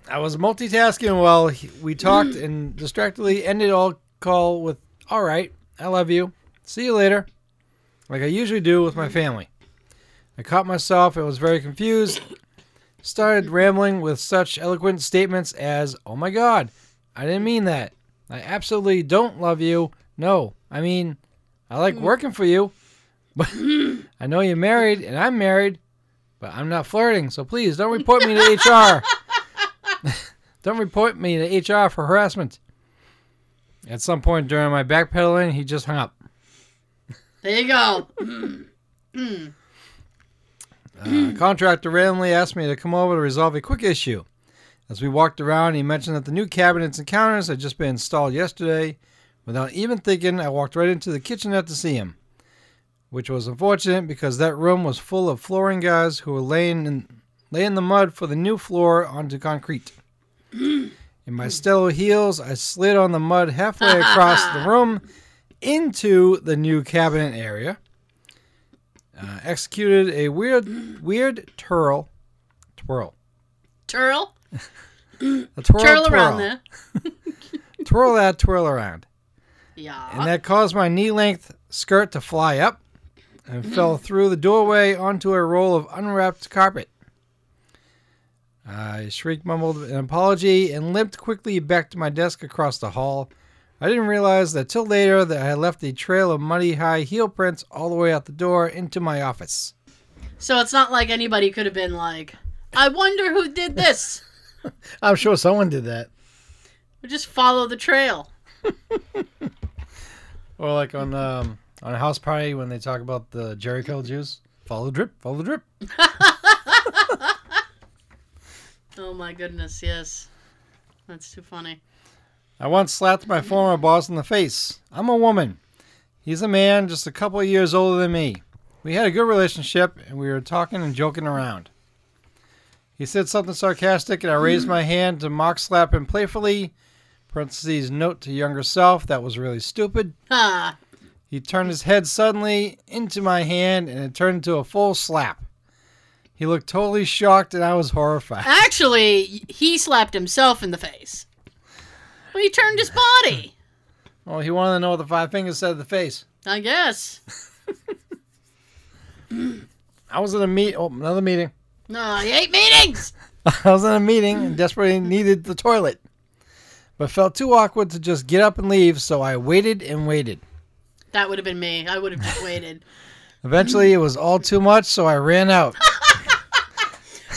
[SPEAKER 3] I was multitasking while he- we talked and distractedly ended all call with, All right, I love you. See you later. Like I usually do with my family. I caught myself and was very confused. Started rambling with such eloquent statements as, Oh my God, I didn't mean that. I absolutely don't love you. No, I mean, I like mm. working for you. But (laughs) I know you're married and I'm married, but I'm not flirting. So please don't report me to HR. (laughs) Don't report me to HR for harassment. At some point during my backpedaling, he just hung up.
[SPEAKER 2] there you go. (laughs)
[SPEAKER 3] Uh, contractor randomly asked me to come over to resolve a quick issue. As we walked around, he mentioned that the new cabinets and counters had just been installed yesterday. Without even thinking, I walked right into the kitchenette to see him, which was unfortunate because that room was full of flooring guys who were laying in, laying the mud for the new floor onto concrete. (clears throat) In my stellar heels, I slid on the mud halfway across the (laughs) room into the new cabinet area. Uh, executed a weird, weird twirl, twirl,
[SPEAKER 2] Turl, (laughs)
[SPEAKER 3] a twirl,
[SPEAKER 2] twirl
[SPEAKER 3] twirl,
[SPEAKER 2] around there. (laughs)
[SPEAKER 3] twirl that, twirl around,
[SPEAKER 2] Yeah.
[SPEAKER 3] and that caused my knee-length skirt to fly up and fell through the doorway onto a roll of unwrapped carpet. I shrieked, mumbled an apology, and limped quickly back to my desk across the hall. I didn't realize that till later that I had left a trail of muddy high heel prints all the way out the door into my office.
[SPEAKER 2] so it's not like anybody could have been like, I wonder who did this. (laughs)
[SPEAKER 3] I'm sure someone did that.
[SPEAKER 2] We just follow the trail. (laughs)
[SPEAKER 3] Or like on um, on a house party when they talk about the Jheri curl juice. Follow the drip, follow the drip. (laughs)
[SPEAKER 2] Oh my goodness, yes. That's too funny.
[SPEAKER 3] I once slapped my former boss in the face. I'm a woman. He's a man just a couple of years older than me. We had a good relationship and we were talking and joking around. He said something sarcastic and I raised my (laughs) hand to mock slap him playfully. Parentheses note to younger self that was really stupid.
[SPEAKER 2] Ha!
[SPEAKER 3] He turned his head suddenly into my hand and it turned into a full slap. He looked totally shocked and I was horrified.
[SPEAKER 2] Actually, he slapped himself in the face. Well, he turned his body.
[SPEAKER 3] Well, he wanted to know what the five fingers said to the face.
[SPEAKER 2] I guess. (laughs)
[SPEAKER 3] I was in a meet. Oh, another meeting.
[SPEAKER 2] No, I hate meetings. (laughs)
[SPEAKER 3] I was in a meeting and desperately needed the toilet, but felt too awkward to just get up and leave. So I waited and waited.
[SPEAKER 2] That would have been me. I would have just waited. (laughs)
[SPEAKER 3] Eventually, it was all too much, so I ran out. (laughs)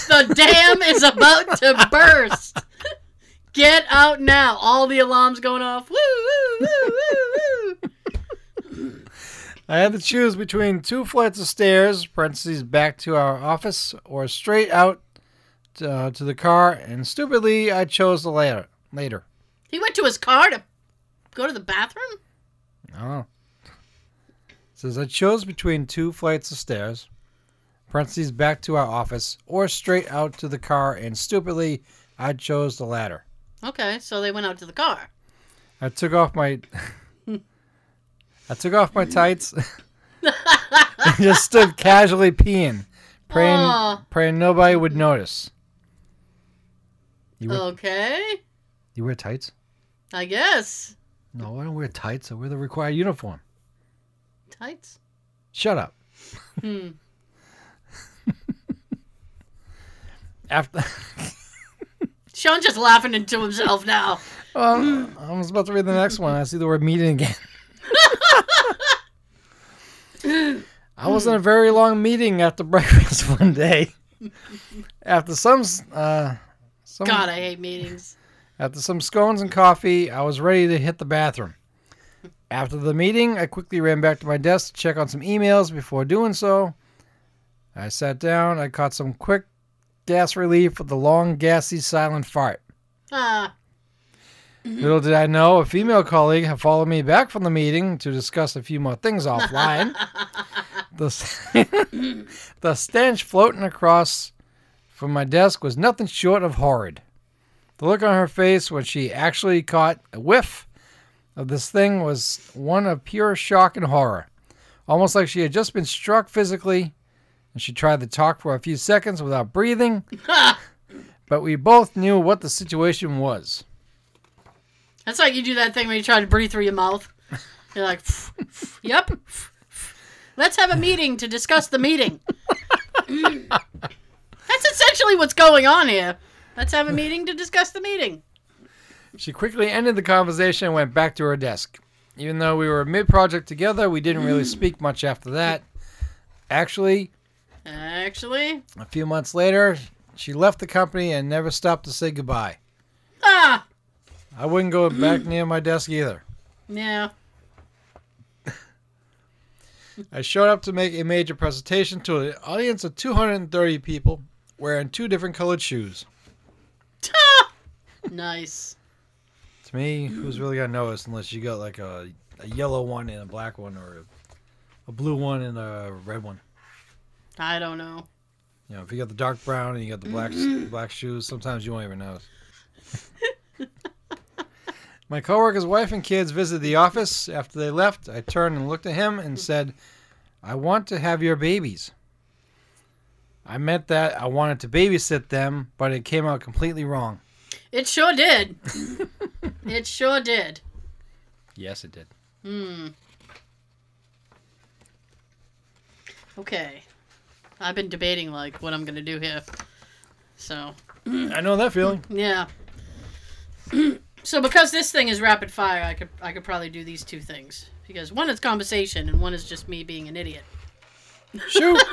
[SPEAKER 2] The dam is about to burst. Get out now. All the alarms going off. Woo, woo, woo, woo, woo. (laughs)
[SPEAKER 3] I had to choose between two flights of stairs, parentheses back to our office, or straight out to, uh, to the car, and stupidly, I chose the latter. Later.
[SPEAKER 2] He went to his car to go to the bathroom?
[SPEAKER 3] Oh. Says I chose between two flights of stairs, parentheses back to our office, or straight out to the car, and stupidly, I chose the latter.
[SPEAKER 2] Okay, so they went out to the car.
[SPEAKER 3] I took off my (laughs) I took off my tights (laughs) and just stood casually peeing, praying
[SPEAKER 2] Aw.
[SPEAKER 3] praying nobody would notice. You wear,
[SPEAKER 2] Okay,
[SPEAKER 3] you wear tights?
[SPEAKER 2] I guess.
[SPEAKER 3] No, I don't wear tights. I wear the required uniform.
[SPEAKER 2] Tights?
[SPEAKER 3] Shut up.
[SPEAKER 2] Hmm. (laughs)
[SPEAKER 3] After (laughs)
[SPEAKER 2] Sean's just laughing into himself now. (laughs)
[SPEAKER 3] well, I was about to read the next one. I see the word meeting again. I was in a very long meeting after breakfast one day. After some, uh, some
[SPEAKER 2] God, I hate meetings.
[SPEAKER 3] After some scones and coffee, I was ready to hit the bathroom. After the meeting, I quickly ran back to my desk to check on some emails. Before doing so, I sat down. I caught some quick gas relief with the long, gassy, silent fart.
[SPEAKER 2] Ah,
[SPEAKER 3] Little did I know, a female colleague had followed me back from the meeting to discuss a few more things offline. (laughs) the, (laughs) the stench floating across from my desk was nothing short of horrid. The look on her face when she actually caught a whiff of this thing was one of pure shock and horror. Almost like she had just been struck physically, and she tried to talk for a few seconds without breathing, (laughs) but we both knew what the situation was.
[SPEAKER 2] that's like you do that thing when you try to breathe through your mouth. You're like, (laughs) yep. Let's have a meeting to discuss the meeting. (laughs) That's essentially what's going on here. Let's have a meeting to discuss the meeting.
[SPEAKER 3] She quickly ended the conversation and went back to her desk. Even though we were mid project together, we didn't really speak much after that. Actually,
[SPEAKER 2] Actually,
[SPEAKER 3] a few months later, she left the company and never stopped to say goodbye.
[SPEAKER 2] ah,
[SPEAKER 3] I wouldn't go (clears throat) back near my desk either.
[SPEAKER 2] yeah.
[SPEAKER 3] I showed up to make a major presentation to an audience of 230 people wearing two different colored shoes. (laughs)
[SPEAKER 2] Nice.
[SPEAKER 3] To me, who's hmm. really gonna notice unless you got like a, a yellow one and a black one, or a, a blue one and a red one?
[SPEAKER 2] I don't know.
[SPEAKER 3] You know, if you got the dark brown and you got the black mm-hmm. black shoes, sometimes you won't even notice. (laughs) My coworker's wife and kids visited the office. After they left, I turned and looked at him and said, "I want to have your babies." I meant that I wanted to babysit them, but it came out completely wrong.
[SPEAKER 2] It sure did. (laughs) it sure did.
[SPEAKER 3] Yes, it did.
[SPEAKER 2] Hmm. Okay. I've been debating like what I'm gonna do here. So
[SPEAKER 3] I know that feeling. (clears throat)
[SPEAKER 2] yeah. (clears throat) so because this thing is rapid fire, I could I could probably do these two things because one is conversation and one is just me being an idiot.
[SPEAKER 3] Shoot. (laughs)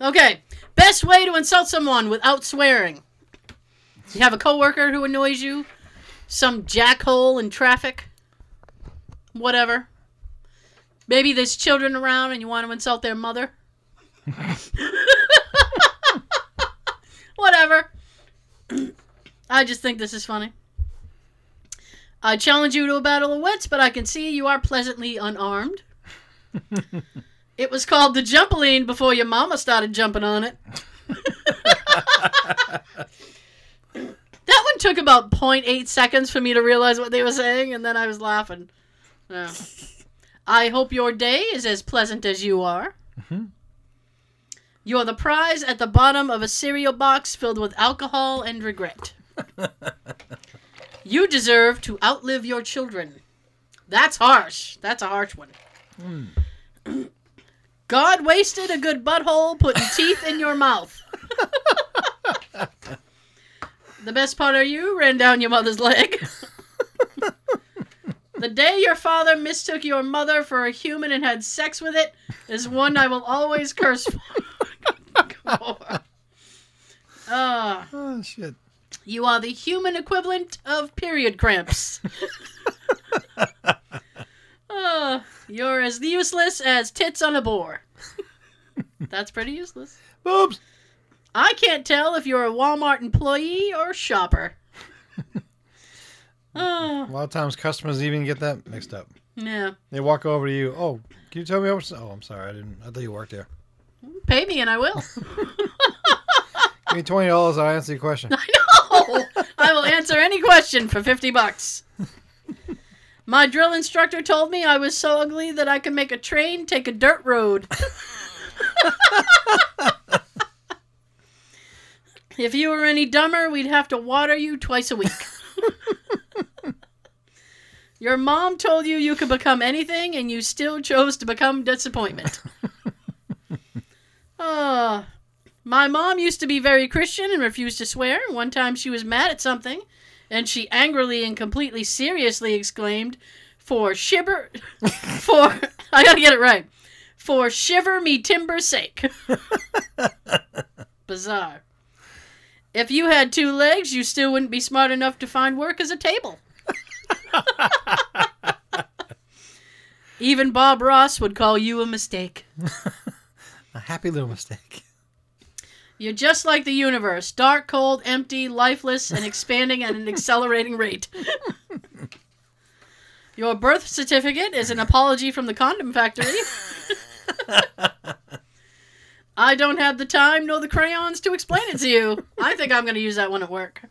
[SPEAKER 2] Okay. Best way to insult someone without swearing. You have a coworker who annoys you, some jackhole in traffic, whatever. Maybe there's children around and you want to insult their mother. (laughs) whatever. I just think this is funny. I challenge you to a battle of wits, but I can see you are pleasantly unarmed. (laughs) It was called the Jumpaline before your mama started jumping on it. (laughs) that one took about 0.8 seconds for me to realize what they were saying, and then I was laughing. Yeah. I hope your day is as pleasant as you are.
[SPEAKER 3] Mhm.
[SPEAKER 2] You're the prize at the bottom of a cereal box filled with alcohol and regret. (laughs) you deserve to outlive your children. That's harsh. That's a harsh one. (clears throat) God wasted a good butthole putting teeth in your mouth. the best part of you ran down your mother's leg. the day your father mistook your mother for a human and had sex with it is one I will always curse for. (laughs) Ah.
[SPEAKER 3] oh shit.
[SPEAKER 2] You are the human equivalent of period cramps. (laughs) Ah, you're as useless as tits on a boar. (laughs) That's pretty useless.
[SPEAKER 3] Boobs.
[SPEAKER 2] I can't tell if you're a Walmart employee or shopper. Oh, (laughs)
[SPEAKER 3] A lot of times customers even get that mixed up.
[SPEAKER 2] yeah.
[SPEAKER 3] They walk over to you. Oh, can you tell me how much? Oh, I'm sorry. I didn't. I thought you worked there.
[SPEAKER 2] Pay me and I will. (laughs)
[SPEAKER 3] Give me twenty dollars. I'll answer your question.
[SPEAKER 2] I know. I will answer any question for 50 bucks. My drill instructor told me I was so ugly that I could make a train take a dirt road. (laughs) if you were any dumber, we'd have to water you twice a week. (laughs) Your mom told you you could become anything, and you still chose to become disappointment. (laughs) Ah. My mom used to be very Christian and refused to swear. One time she was mad at something, and she angrily and completely seriously exclaimed, "For shiver, (laughs) for (laughs) I gotta get it right, for shiver me timber's sake." (laughs) Bizarre. If you had two legs, you still wouldn't be smart enough to find work as a table. Even Bob Ross would call you a mistake.
[SPEAKER 3] A happy little mistake.
[SPEAKER 2] You're just like the universe dark, cold, empty, lifeless, and expanding at an (laughs) accelerating rate. Your birth certificate is an apology from the condom factory. (laughs) I don't have the time nor the crayons to explain it to you. I think I'm going to use that one at work.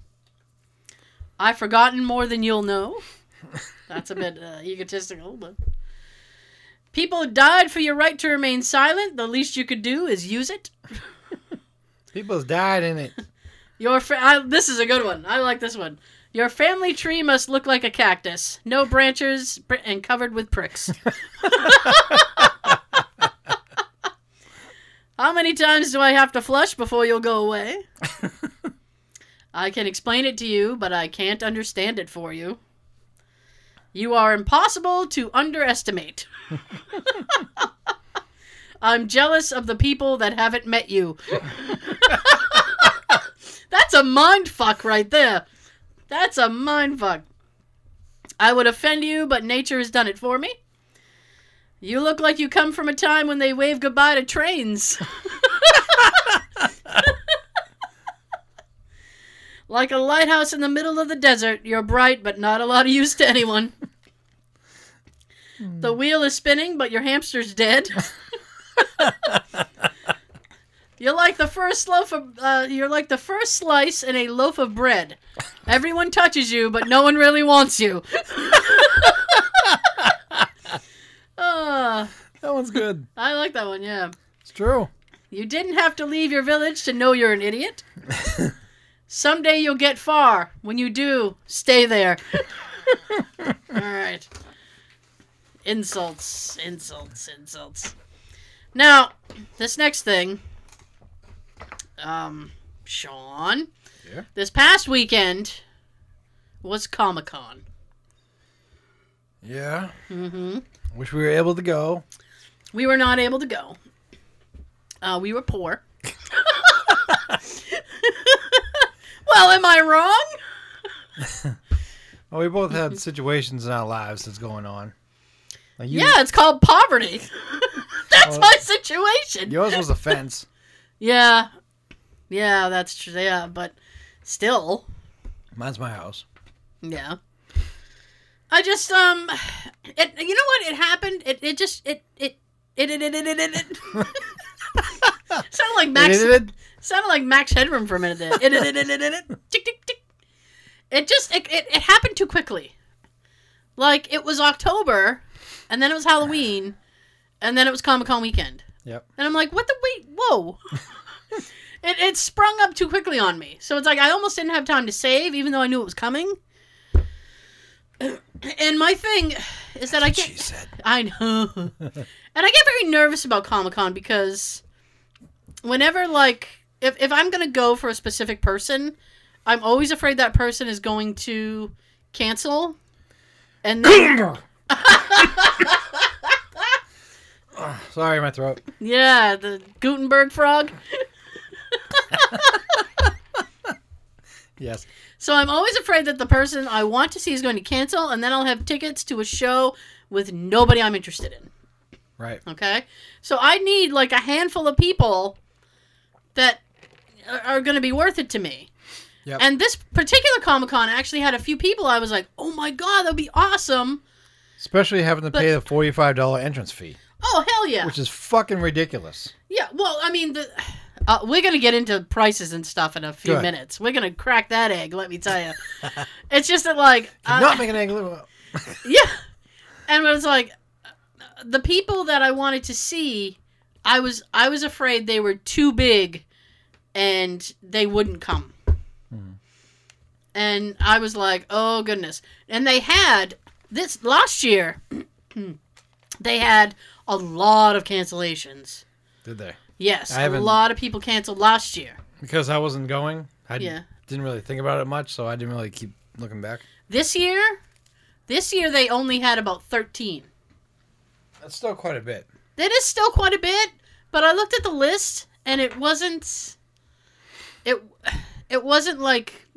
[SPEAKER 2] I've forgotten more than you'll know. That's a bit uh, egotistical, but. People died for your right to remain silent. The least you could do is use it. (laughs)
[SPEAKER 3] People's died in it. (laughs)
[SPEAKER 2] Your fa- I, this is a good one. I like this one. Your family tree must look like a cactus, no branches br- and covered with pricks. (laughs) How many times do I have to flush before you'll go away? (laughs) I can explain it to you, but I can't understand it for you. You are impossible to underestimate. I'm jealous of the people that haven't met you. (laughs) That's a mind fuck right there. That's a mind fuck. I would offend you, but nature has done it for me. You look like you come from a time when they wave goodbye to trains. (laughs) like a lighthouse in the middle of the desert, you're bright, but not a lot of use to anyone. Hmm. The wheel is spinning, but your hamster's dead. (laughs) You're like the first loaf of uh, you're like the first slice in a loaf of bread. Everyone touches you, but no one really wants you. uh, (laughs)
[SPEAKER 3] That one's good.
[SPEAKER 2] I like that one. Yeah,
[SPEAKER 3] It's true.
[SPEAKER 2] you didn't have to leave your village to know you're an idiot. Someday you'll get far. When you do, stay there. (laughs) All right. Insults, insults, insults. Now, this next thing, um, Sean.
[SPEAKER 3] Yeah?
[SPEAKER 2] This past weekend was Comic Con.
[SPEAKER 3] Yeah.
[SPEAKER 2] Mm-hmm.
[SPEAKER 3] Wish we were able to go.
[SPEAKER 2] We were not able to go. Uh, we were poor. (laughs) well, am I wrong? (laughs)
[SPEAKER 3] Well, we both had situations in our lives that's going on. Like you,
[SPEAKER 2] Yeah, it's called poverty. (laughs) That's my situation.
[SPEAKER 3] Yours was a fence.
[SPEAKER 2] Yeah. Yeah, that's true. Yeah, but still,
[SPEAKER 3] Mine's my house.
[SPEAKER 2] yeah. I just um it you know what? It happened. It it just it it it it it it it, it, it. sounded like Max sounded like Max Headroom for a minute there. It it it it it it tick tick tick. It just it, it it happened too quickly. Like it was October, and then it was Halloween, and then it was Comic Con weekend.
[SPEAKER 3] Yep.
[SPEAKER 2] And I'm like, what the wait? Whoa! (laughs) it it sprung up too quickly on me. So it's like I almost didn't have time to save, even though I knew it was coming. (clears throat) And my thing is that I
[SPEAKER 3] She
[SPEAKER 2] get
[SPEAKER 3] said. (laughs)
[SPEAKER 2] I know. (laughs) and I get very nervous about Comic Con because whenever like if if I'm gonna go for a specific person, I'm always afraid that person is going to cancel. And then (sighs)
[SPEAKER 3] Sorry, my throat.
[SPEAKER 2] yeah, the Guttenberg frog.
[SPEAKER 3] Yes.
[SPEAKER 2] So I'm always afraid that the person I want to see is going to cancel, and then I'll have tickets to a show with nobody I'm interested in.
[SPEAKER 3] Right.
[SPEAKER 2] Okay, so I need like a handful of people that are- going to be worth it to me.
[SPEAKER 3] Yep.
[SPEAKER 2] And this particular Comic Con actually had a few people I was like, oh my god, that'd be awesome.
[SPEAKER 3] Especially having to
[SPEAKER 2] But-
[SPEAKER 3] pay the forty-five dollar entrance fee,
[SPEAKER 2] Oh hell yeah,
[SPEAKER 3] which is fucking ridiculous.
[SPEAKER 2] yeah. Well, I mean, the, uh, we're gonna get into prices and stuff in a few
[SPEAKER 3] Good.
[SPEAKER 2] minutes. We're gonna crack that egg. Let me tell you, (laughs) it's just that like I- uh,
[SPEAKER 3] Not making any little. (laughs)
[SPEAKER 2] Yeah. And it was like uh, the people that I wanted to see, I was I was afraid they were too big and they wouldn't come. Hmm. And I was like, "Oh goodness." And they had this last year (clears throat) they had a lot of cancellations.
[SPEAKER 3] Did they?
[SPEAKER 2] Yes,
[SPEAKER 3] I
[SPEAKER 2] a
[SPEAKER 3] haven't-
[SPEAKER 2] lot of people canceled last year.
[SPEAKER 3] Because I wasn't going. I
[SPEAKER 2] Yeah.
[SPEAKER 3] didn't really think about it much, so I didn't really keep looking back.
[SPEAKER 2] This year, this year they only had about 13.
[SPEAKER 3] That's still quite a bit.
[SPEAKER 2] That is still quite a bit, but I looked at the list and it wasn't. It it wasn't like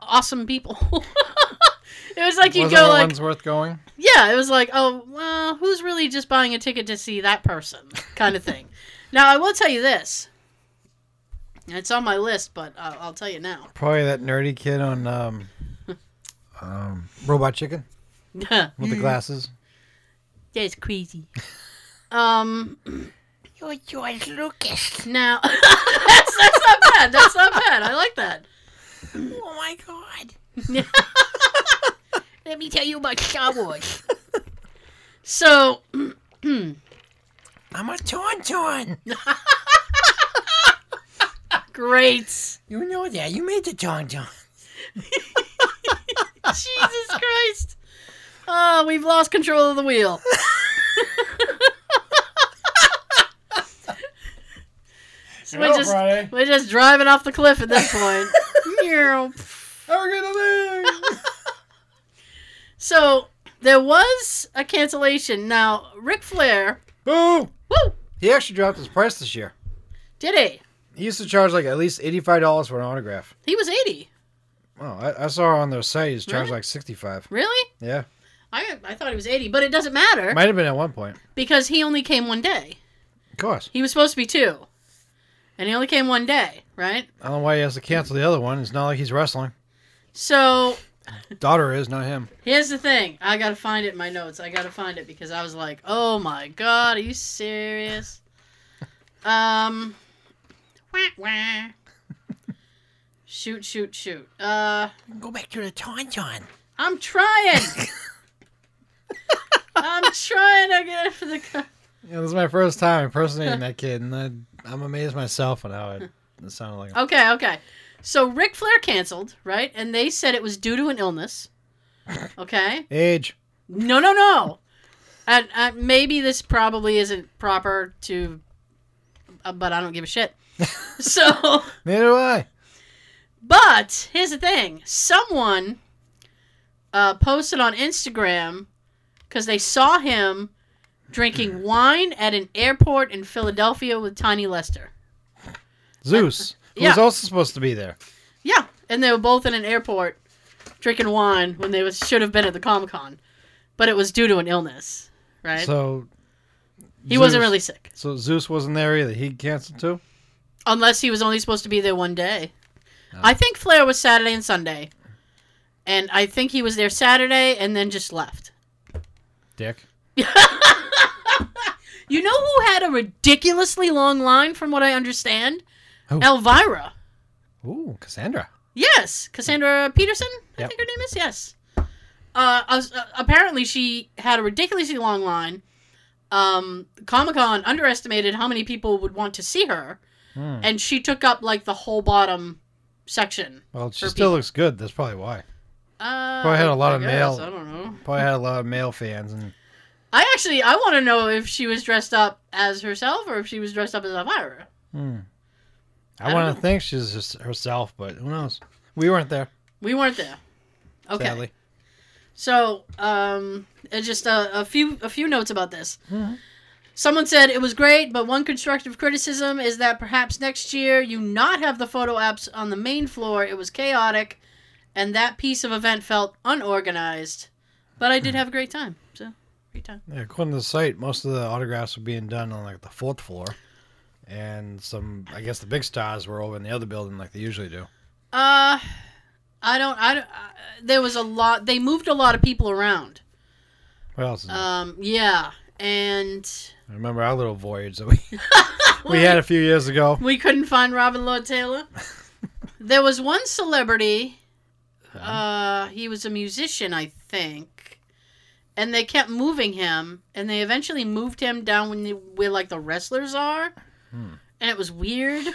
[SPEAKER 2] awesome people. (laughs) it was like you
[SPEAKER 3] Wasn't
[SPEAKER 2] go
[SPEAKER 3] that
[SPEAKER 2] like
[SPEAKER 3] one's worth going?
[SPEAKER 2] yeah, it was like, oh, well, who's really just buying a ticket to see that person kind of thing. (laughs) now, I will tell you this. It's on my list, but I'll, I'll tell you now.
[SPEAKER 3] Probably that nerdy kid on um, (laughs) um, Robot Chicken (laughs) with the glasses.
[SPEAKER 2] That's crazy. Um, (coughs)
[SPEAKER 4] You're George Lucas.
[SPEAKER 2] now that's that's not bad. That's not bad. I like that.
[SPEAKER 4] Oh my god. Let me tell you about Star Wars. (laughs)
[SPEAKER 2] So, (clears throat)
[SPEAKER 4] I'm a Tauntaun. (laughs)
[SPEAKER 2] great.
[SPEAKER 4] You know that. You made the Tauntaun. (laughs)
[SPEAKER 2] Jesus Christ. Oh, we've lost control of the wheel. So we're, just,
[SPEAKER 3] Friday.
[SPEAKER 2] we're just driving off the cliff at this point. Meow.
[SPEAKER 3] Have a good day.
[SPEAKER 2] So there was a cancellation. Now, Ric Flair,
[SPEAKER 3] Boo!
[SPEAKER 2] woo,
[SPEAKER 3] He actually dropped his price this year.
[SPEAKER 2] did he?
[SPEAKER 3] He used to charge like at least eighty-five dollars for an autograph.
[SPEAKER 2] He was 80.
[SPEAKER 3] Oh, I, I saw on their site he's charged
[SPEAKER 2] Really?
[SPEAKER 3] like sixty-five.
[SPEAKER 2] Really?
[SPEAKER 3] Yeah,
[SPEAKER 2] I, I thought he was 80, but it doesn't matter
[SPEAKER 3] might have been at one point.
[SPEAKER 2] because he only came one day.
[SPEAKER 3] Of course.
[SPEAKER 2] He was supposed to be two. And he only came one day, right?
[SPEAKER 3] I don't know why he has to cancel the other one. It's not like he's wrestling.
[SPEAKER 2] So
[SPEAKER 3] Daughter is, not him.
[SPEAKER 2] Here's the thing. I gotta find it in my notes. I gotta find it because I was like, "Oh my god, are you serious?" (laughs) um, wah, wah. shoot, shoot, shoot. Uh,
[SPEAKER 4] Go back to the Tauntaun.
[SPEAKER 2] I'm trying. (laughs) I'm trying to get it for the. co-
[SPEAKER 3] Yeah, this is my first time impersonating that kid, and I, I'm amazed myself at how it, it sounded like. Him.
[SPEAKER 2] Okay, okay. So Ric Flair canceled, right? And they said it was due to an illness. (laughs) Okay.
[SPEAKER 3] Age.
[SPEAKER 2] No, no, no. And uh, maybe this probably isn't proper to, uh, but I don't give a shit. (laughs) so,
[SPEAKER 3] Neither do I.
[SPEAKER 2] but here's the thing: someone uh, posted on Instagram because they saw him drinking (clears throat) wine at an airport in Philadelphia with Tiny Lister.
[SPEAKER 3] Zeus, who
[SPEAKER 2] Yeah.
[SPEAKER 3] was also supposed to be there.
[SPEAKER 2] Yeah, and they were both in an airport drinking wine when they was, should have been at the Comic Con, but it was due to an illness, right?
[SPEAKER 3] So
[SPEAKER 2] he wasn't really sick.
[SPEAKER 3] So Zeus wasn't there either. He canceled too.
[SPEAKER 2] Unless he was only supposed to be there one day.
[SPEAKER 3] Oh.
[SPEAKER 2] I think Flair was Saturday and Sunday. And I think he was there Saturday and then just left.
[SPEAKER 3] Dick. (laughs)
[SPEAKER 2] You know who had a ridiculously long line, from what I understand?
[SPEAKER 3] Who?
[SPEAKER 2] Elvira.
[SPEAKER 3] Ooh, Cassandra.
[SPEAKER 2] Yes, Cassandra Peterson. I
[SPEAKER 3] Yep.
[SPEAKER 2] think her name is. Yes. Uh, uh, apparently, she had a ridiculously long line. Um, Comic Con underestimated how many people would want to see her,
[SPEAKER 3] Hmm.
[SPEAKER 2] and she took up like the whole bottom section.
[SPEAKER 3] Well, she still
[SPEAKER 2] people.
[SPEAKER 3] looks good. That's probably why.
[SPEAKER 2] Uh,
[SPEAKER 3] Probably had a lot
[SPEAKER 2] I
[SPEAKER 3] of
[SPEAKER 2] guess,
[SPEAKER 3] male-
[SPEAKER 2] I don't know.
[SPEAKER 3] Probably had a lot of male fans, and
[SPEAKER 2] I actually I want to know if she was dressed up as herself or if she was dressed up as Elvira.
[SPEAKER 3] hmm.
[SPEAKER 2] I
[SPEAKER 3] I, want to think she's just herself, but who knows? We weren't there,
[SPEAKER 2] We weren't there. Okay.
[SPEAKER 3] sadly.
[SPEAKER 2] So, um, uh, just a, a few a few notes about this.
[SPEAKER 3] Mhm.
[SPEAKER 2] Someone said it was great, but one constructive criticism is that perhaps next year you not have the photo apps on the main floor. It was chaotic, and that piece of event felt unorganized. But I did have a great time. So, great time.
[SPEAKER 3] Yeah, according to the site, most of the autographs were being done on like the fourth floor, and some, I guess, the big stars were over in the other building like they usually do.
[SPEAKER 2] Uh, I don't. I don't. Uh, there was a lot. They moved a lot of people around.
[SPEAKER 3] What else? Is there?
[SPEAKER 2] Um, yeah, and
[SPEAKER 3] I remember our little voyage that we (laughs) we had a few years ago.
[SPEAKER 2] We couldn't find Robin Lord Taylor. (laughs) there was one celebrity. Uh, he was a musician, I think, and they kept moving him, and they eventually moved him down where like the wrestlers are,
[SPEAKER 3] Hmm.
[SPEAKER 2] and it was weird.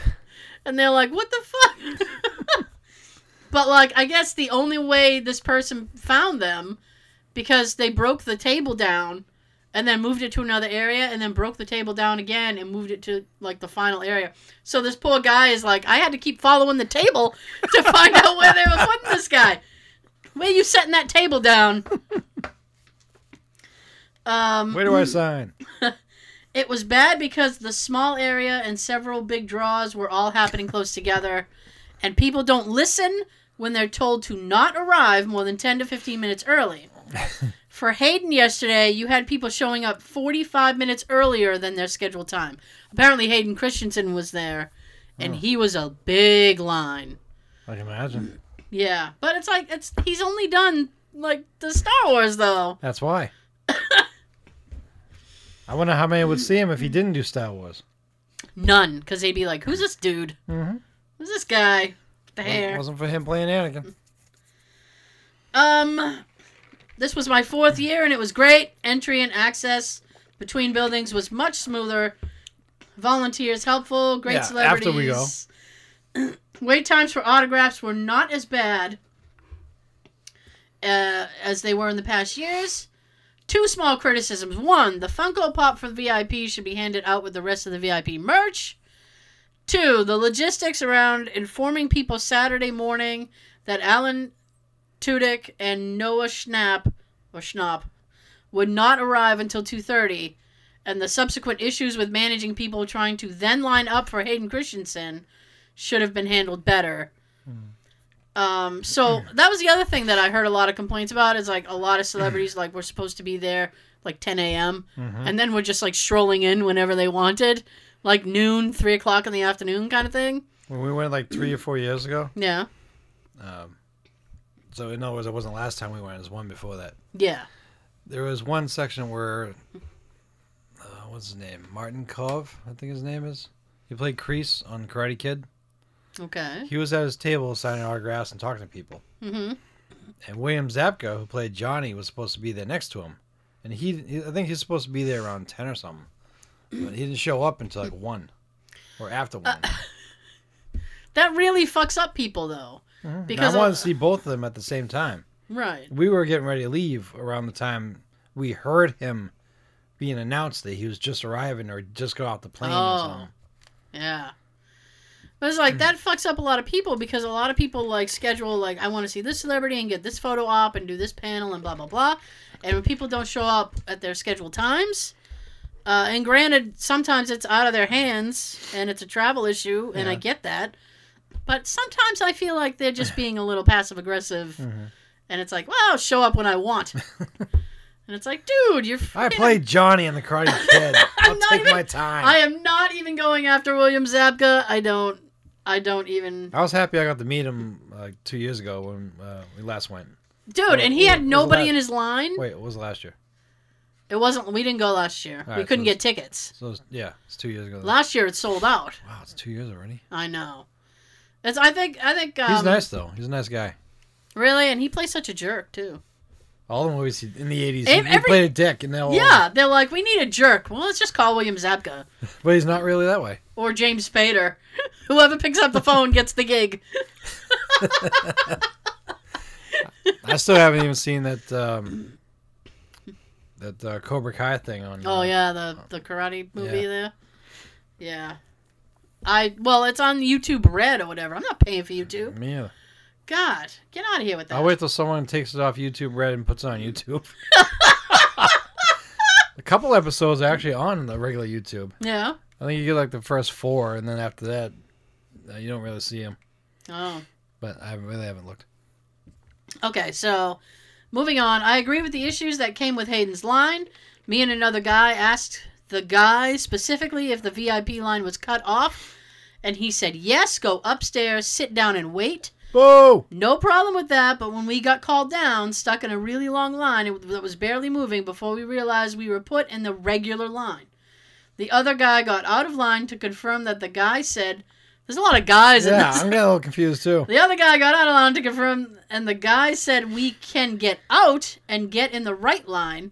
[SPEAKER 2] (laughs) and they're like, "What the fuck?" (laughs) but like, I guess the only way this person found them because they broke the table down and then moved it to another area and then broke the table down again and moved it to like the final area. So this poor guy is like, I had to keep following the table to (laughs) find out where they were putting this guy. Where you setting that table down? Um,
[SPEAKER 3] Where do I sign?
[SPEAKER 2] It was bad because the small area and several big draws were all happening close together, and people don't listen when they're told to not arrive more than 10 to 15 minutes early. (laughs) For Hayden yesterday, you had people showing up 45 minutes earlier than their scheduled time. Apparently, Hayden Christensen was there, and oh. he was a big line.
[SPEAKER 3] I can imagine.
[SPEAKER 2] Yeah, but it's like it's he's only done like the Star Wars though.
[SPEAKER 3] That's why. (laughs) I wonder how many would see him if he didn't do Star Wars.
[SPEAKER 2] None, because they'd be like, "Who's this dude?
[SPEAKER 3] Mm-hmm.
[SPEAKER 2] Who's this guy? with The hair."
[SPEAKER 3] Wasn't for him playing Anakin.
[SPEAKER 2] Um, this was my fourth year, and it was great. Entry and access between buildings was much smoother. Volunteers helpful. Great
[SPEAKER 3] Yeah,
[SPEAKER 2] celebrities.
[SPEAKER 3] after we go. (clears throat)
[SPEAKER 2] Wait times for autographs were not as bad uh, as they were in the past years. Two small criticisms. One, the Funko Pop for the VIP should be handed out with the rest of the VIP merch. Two, the logistics around informing people Saturday morning that Alan Tudyk and Noah Schnapp or Schnapp would not arrive until 2:30 and the subsequent issues with managing people trying to then line up for Hayden Christensen should have been handled better. Um, so that was the other thing that I heard a lot of complaints about is like a lot of celebrities like were supposed to be there like 10 a.m.
[SPEAKER 3] Mm-hmm.
[SPEAKER 2] and then were just like strolling in whenever they wanted, like noon, three o'clock in the afternoon kind of thing.
[SPEAKER 3] When we went like three or four years ago.
[SPEAKER 2] Yeah,
[SPEAKER 3] Um, so in other words, it wasn't last time we went. It was one before that.
[SPEAKER 2] yeah.
[SPEAKER 3] There was one section where, uh, what's his name? Martin Kove, I think his name is. He played Kreese on Karate Kid.
[SPEAKER 2] Okay.
[SPEAKER 3] He was at his table signing autographs and talking to people.
[SPEAKER 2] Mm-hmm.
[SPEAKER 3] And William Zabka, who played Johnny, was supposed to be there next to him. And he, he I think he's supposed to be there around 10 or something. But he didn't show up until like 1 or after 1. (laughs)
[SPEAKER 2] That really fucks up people though,
[SPEAKER 3] Mhm.
[SPEAKER 2] because
[SPEAKER 3] I wanted to see both of them at the same time.
[SPEAKER 2] right?
[SPEAKER 3] We were getting ready to leave around the time we heard him being announced that he was just arriving or just got off the plane or
[SPEAKER 2] Oh.
[SPEAKER 3] something.
[SPEAKER 2] Yeah. But it's like that fucks up a lot of people because a lot of people like schedule like I want to see this celebrity and get this photo op and do this panel and blah blah blah, and when people don't show up at their scheduled times, uh, and granted sometimes it's out of their hands and it's a travel issue and I get that, but sometimes I feel like they're just being a little passive aggressive, (laughs)
[SPEAKER 3] Mhm.
[SPEAKER 2] and it's like well show up when I want, (laughs) and it's like dude you're
[SPEAKER 3] I played Johnny in the Karate (laughs) Kid. I'll
[SPEAKER 2] not
[SPEAKER 3] take
[SPEAKER 2] even-
[SPEAKER 3] my time.
[SPEAKER 2] I am not even going after William Zabka. I don't. I don't even.
[SPEAKER 3] I was happy I got to meet him like two years ago when uh, we last went.
[SPEAKER 2] Dude, and he had nobody in his line.
[SPEAKER 3] Wait, it was last year.
[SPEAKER 2] It wasn't. We didn't go last year.
[SPEAKER 3] All
[SPEAKER 2] we
[SPEAKER 3] right,
[SPEAKER 2] couldn't
[SPEAKER 3] so
[SPEAKER 2] get tickets.
[SPEAKER 3] So it's, yeah, it's two years ago. then.
[SPEAKER 2] Last year it sold out.
[SPEAKER 3] wow, it's two years already.
[SPEAKER 2] I know. It's. I think. I think. Um,
[SPEAKER 3] He's nice though. He's a nice guy.
[SPEAKER 2] Really, and he plays such a jerk too.
[SPEAKER 3] All the movies in the eighties, he
[SPEAKER 2] every-
[SPEAKER 3] played a dick, and they'll
[SPEAKER 2] Yeah, they're like, we need a jerk. Well, let's just call William Zabka (laughs)
[SPEAKER 3] but he's not really that way.
[SPEAKER 2] or James Spader. (laughs) Whoever picks up the phone gets the gig. (laughs)
[SPEAKER 3] I still haven't even seen that um, that uh, Cobra Kai thing on.
[SPEAKER 2] Oh
[SPEAKER 3] uh,
[SPEAKER 2] yeah, the the karate movie
[SPEAKER 3] Yeah.
[SPEAKER 2] there. Yeah. I well, it's on YouTube Red or whatever. I'm not paying for YouTube.
[SPEAKER 3] Me either.
[SPEAKER 2] God, get out of here with that.
[SPEAKER 3] I'll wait till someone takes it off YouTube Red and puts it on YouTube. (laughs) a couple episodes are actually on the regular YouTube.
[SPEAKER 2] Yeah.
[SPEAKER 3] I think you get like the first four, and then after that, uh, you don't really see them.
[SPEAKER 2] Oh.
[SPEAKER 3] But I really haven't looked.
[SPEAKER 2] Okay, so moving on. I agree with the issues that came with Hayden's line. Me and another guy asked the guy specifically if the VIP line was cut off, and he said yes. Go upstairs, sit down, and wait.
[SPEAKER 3] Whoa!
[SPEAKER 2] No problem with that, but when we got called down, stuck in a really long line that was barely moving before we realized we were put in the regular line. The other guy got out of line to confirm that the guy said, There's a lot of guys in
[SPEAKER 3] Yeah. I'm getting a little confused too. (laughs)
[SPEAKER 2] The other guy got out of line to confirm, and the guy said we can get out and get in the right line.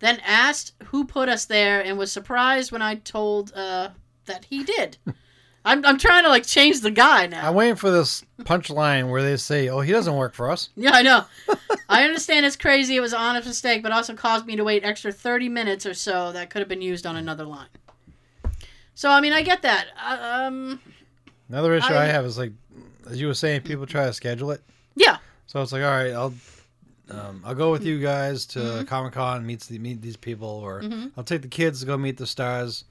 [SPEAKER 2] Then asked who put us there and was surprised when I told uh, that he did. (laughs) I'm, I'm trying to like change the guy now.
[SPEAKER 3] I'm waiting for this punchline where they say, "Oh, he doesn't work for us."
[SPEAKER 2] Yeah, I know. I understand it's crazy. It was an honest mistake, but also caused me to wait extra 30 minutes or so that could have been used on another line. So, I mean, I get that. Uh, um,
[SPEAKER 3] Another issue
[SPEAKER 2] I-
[SPEAKER 3] I, have is like, as you were saying, people try to schedule it.
[SPEAKER 2] yeah.
[SPEAKER 3] So it's like, all right, I'll um, I'll go with you guys to
[SPEAKER 2] Mm-hmm.
[SPEAKER 3] Comic Con, meet the, meet these people, or I'll take the kids to go meet the stars.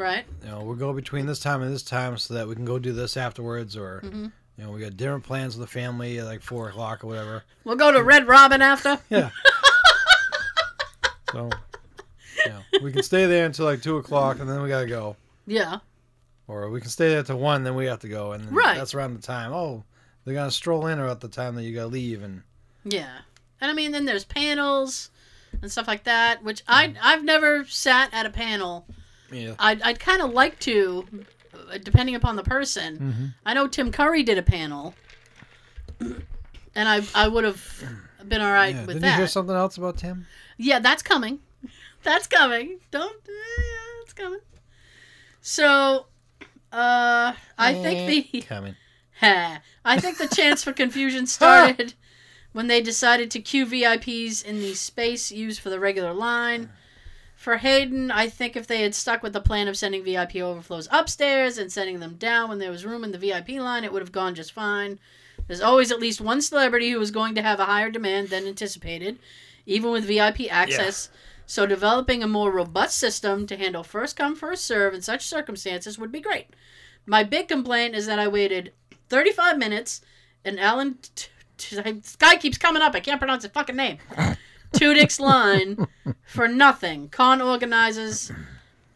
[SPEAKER 2] Right.
[SPEAKER 3] You know, we'll go between this time and this time so that we can go do this afterwards, or
[SPEAKER 2] Mm-hmm.
[SPEAKER 3] you know, we got different plans with the family at like four o'clock or whatever.
[SPEAKER 2] We'll go to Red Robin after. (laughs)
[SPEAKER 3] Yeah. so, yeah, we can stay there until like two o'clock, and then we gotta go.
[SPEAKER 2] Yeah.
[SPEAKER 3] Or we can stay there till one, then we have to go, and
[SPEAKER 2] Right.
[SPEAKER 3] that's around the time. Oh, they're gonna stroll in about the time that you gotta leave, and
[SPEAKER 2] Yeah. And I mean, then there's panels and stuff like that, which I I've never sat at a panel.
[SPEAKER 3] Yeah,
[SPEAKER 2] I'd I'd kind of like to, depending upon the person.
[SPEAKER 3] Mm-hmm.
[SPEAKER 2] I know Tim Curry did a panel, and I I would have been all right
[SPEAKER 3] yeah.
[SPEAKER 2] with
[SPEAKER 3] Didn't you hear something else about Tim?
[SPEAKER 2] Yeah, that's coming. (laughs) That's coming. Don't. Yeah, it's coming. So, uh, I think the
[SPEAKER 3] coming. (laughs)
[SPEAKER 2] Ha. I think the chance for confusion (laughs) started when they decided to queue VIPs in the space used for the regular line. For Hayden, I think if they had stuck with the plan of sending VIP overflows upstairs and sending them down when there was room in the VIP line, it would have gone just fine. There's always at least one celebrity who is going to have a higher demand than anticipated, even with VIP access. So developing a more robust system to handle first come first serve in such circumstances would be great. My big complaint is that I waited 35 minutes and Alan t- t- this guy keeps coming up. I can't pronounce his fucking name. (laughs) Tudyk's line for nothing. Con organizers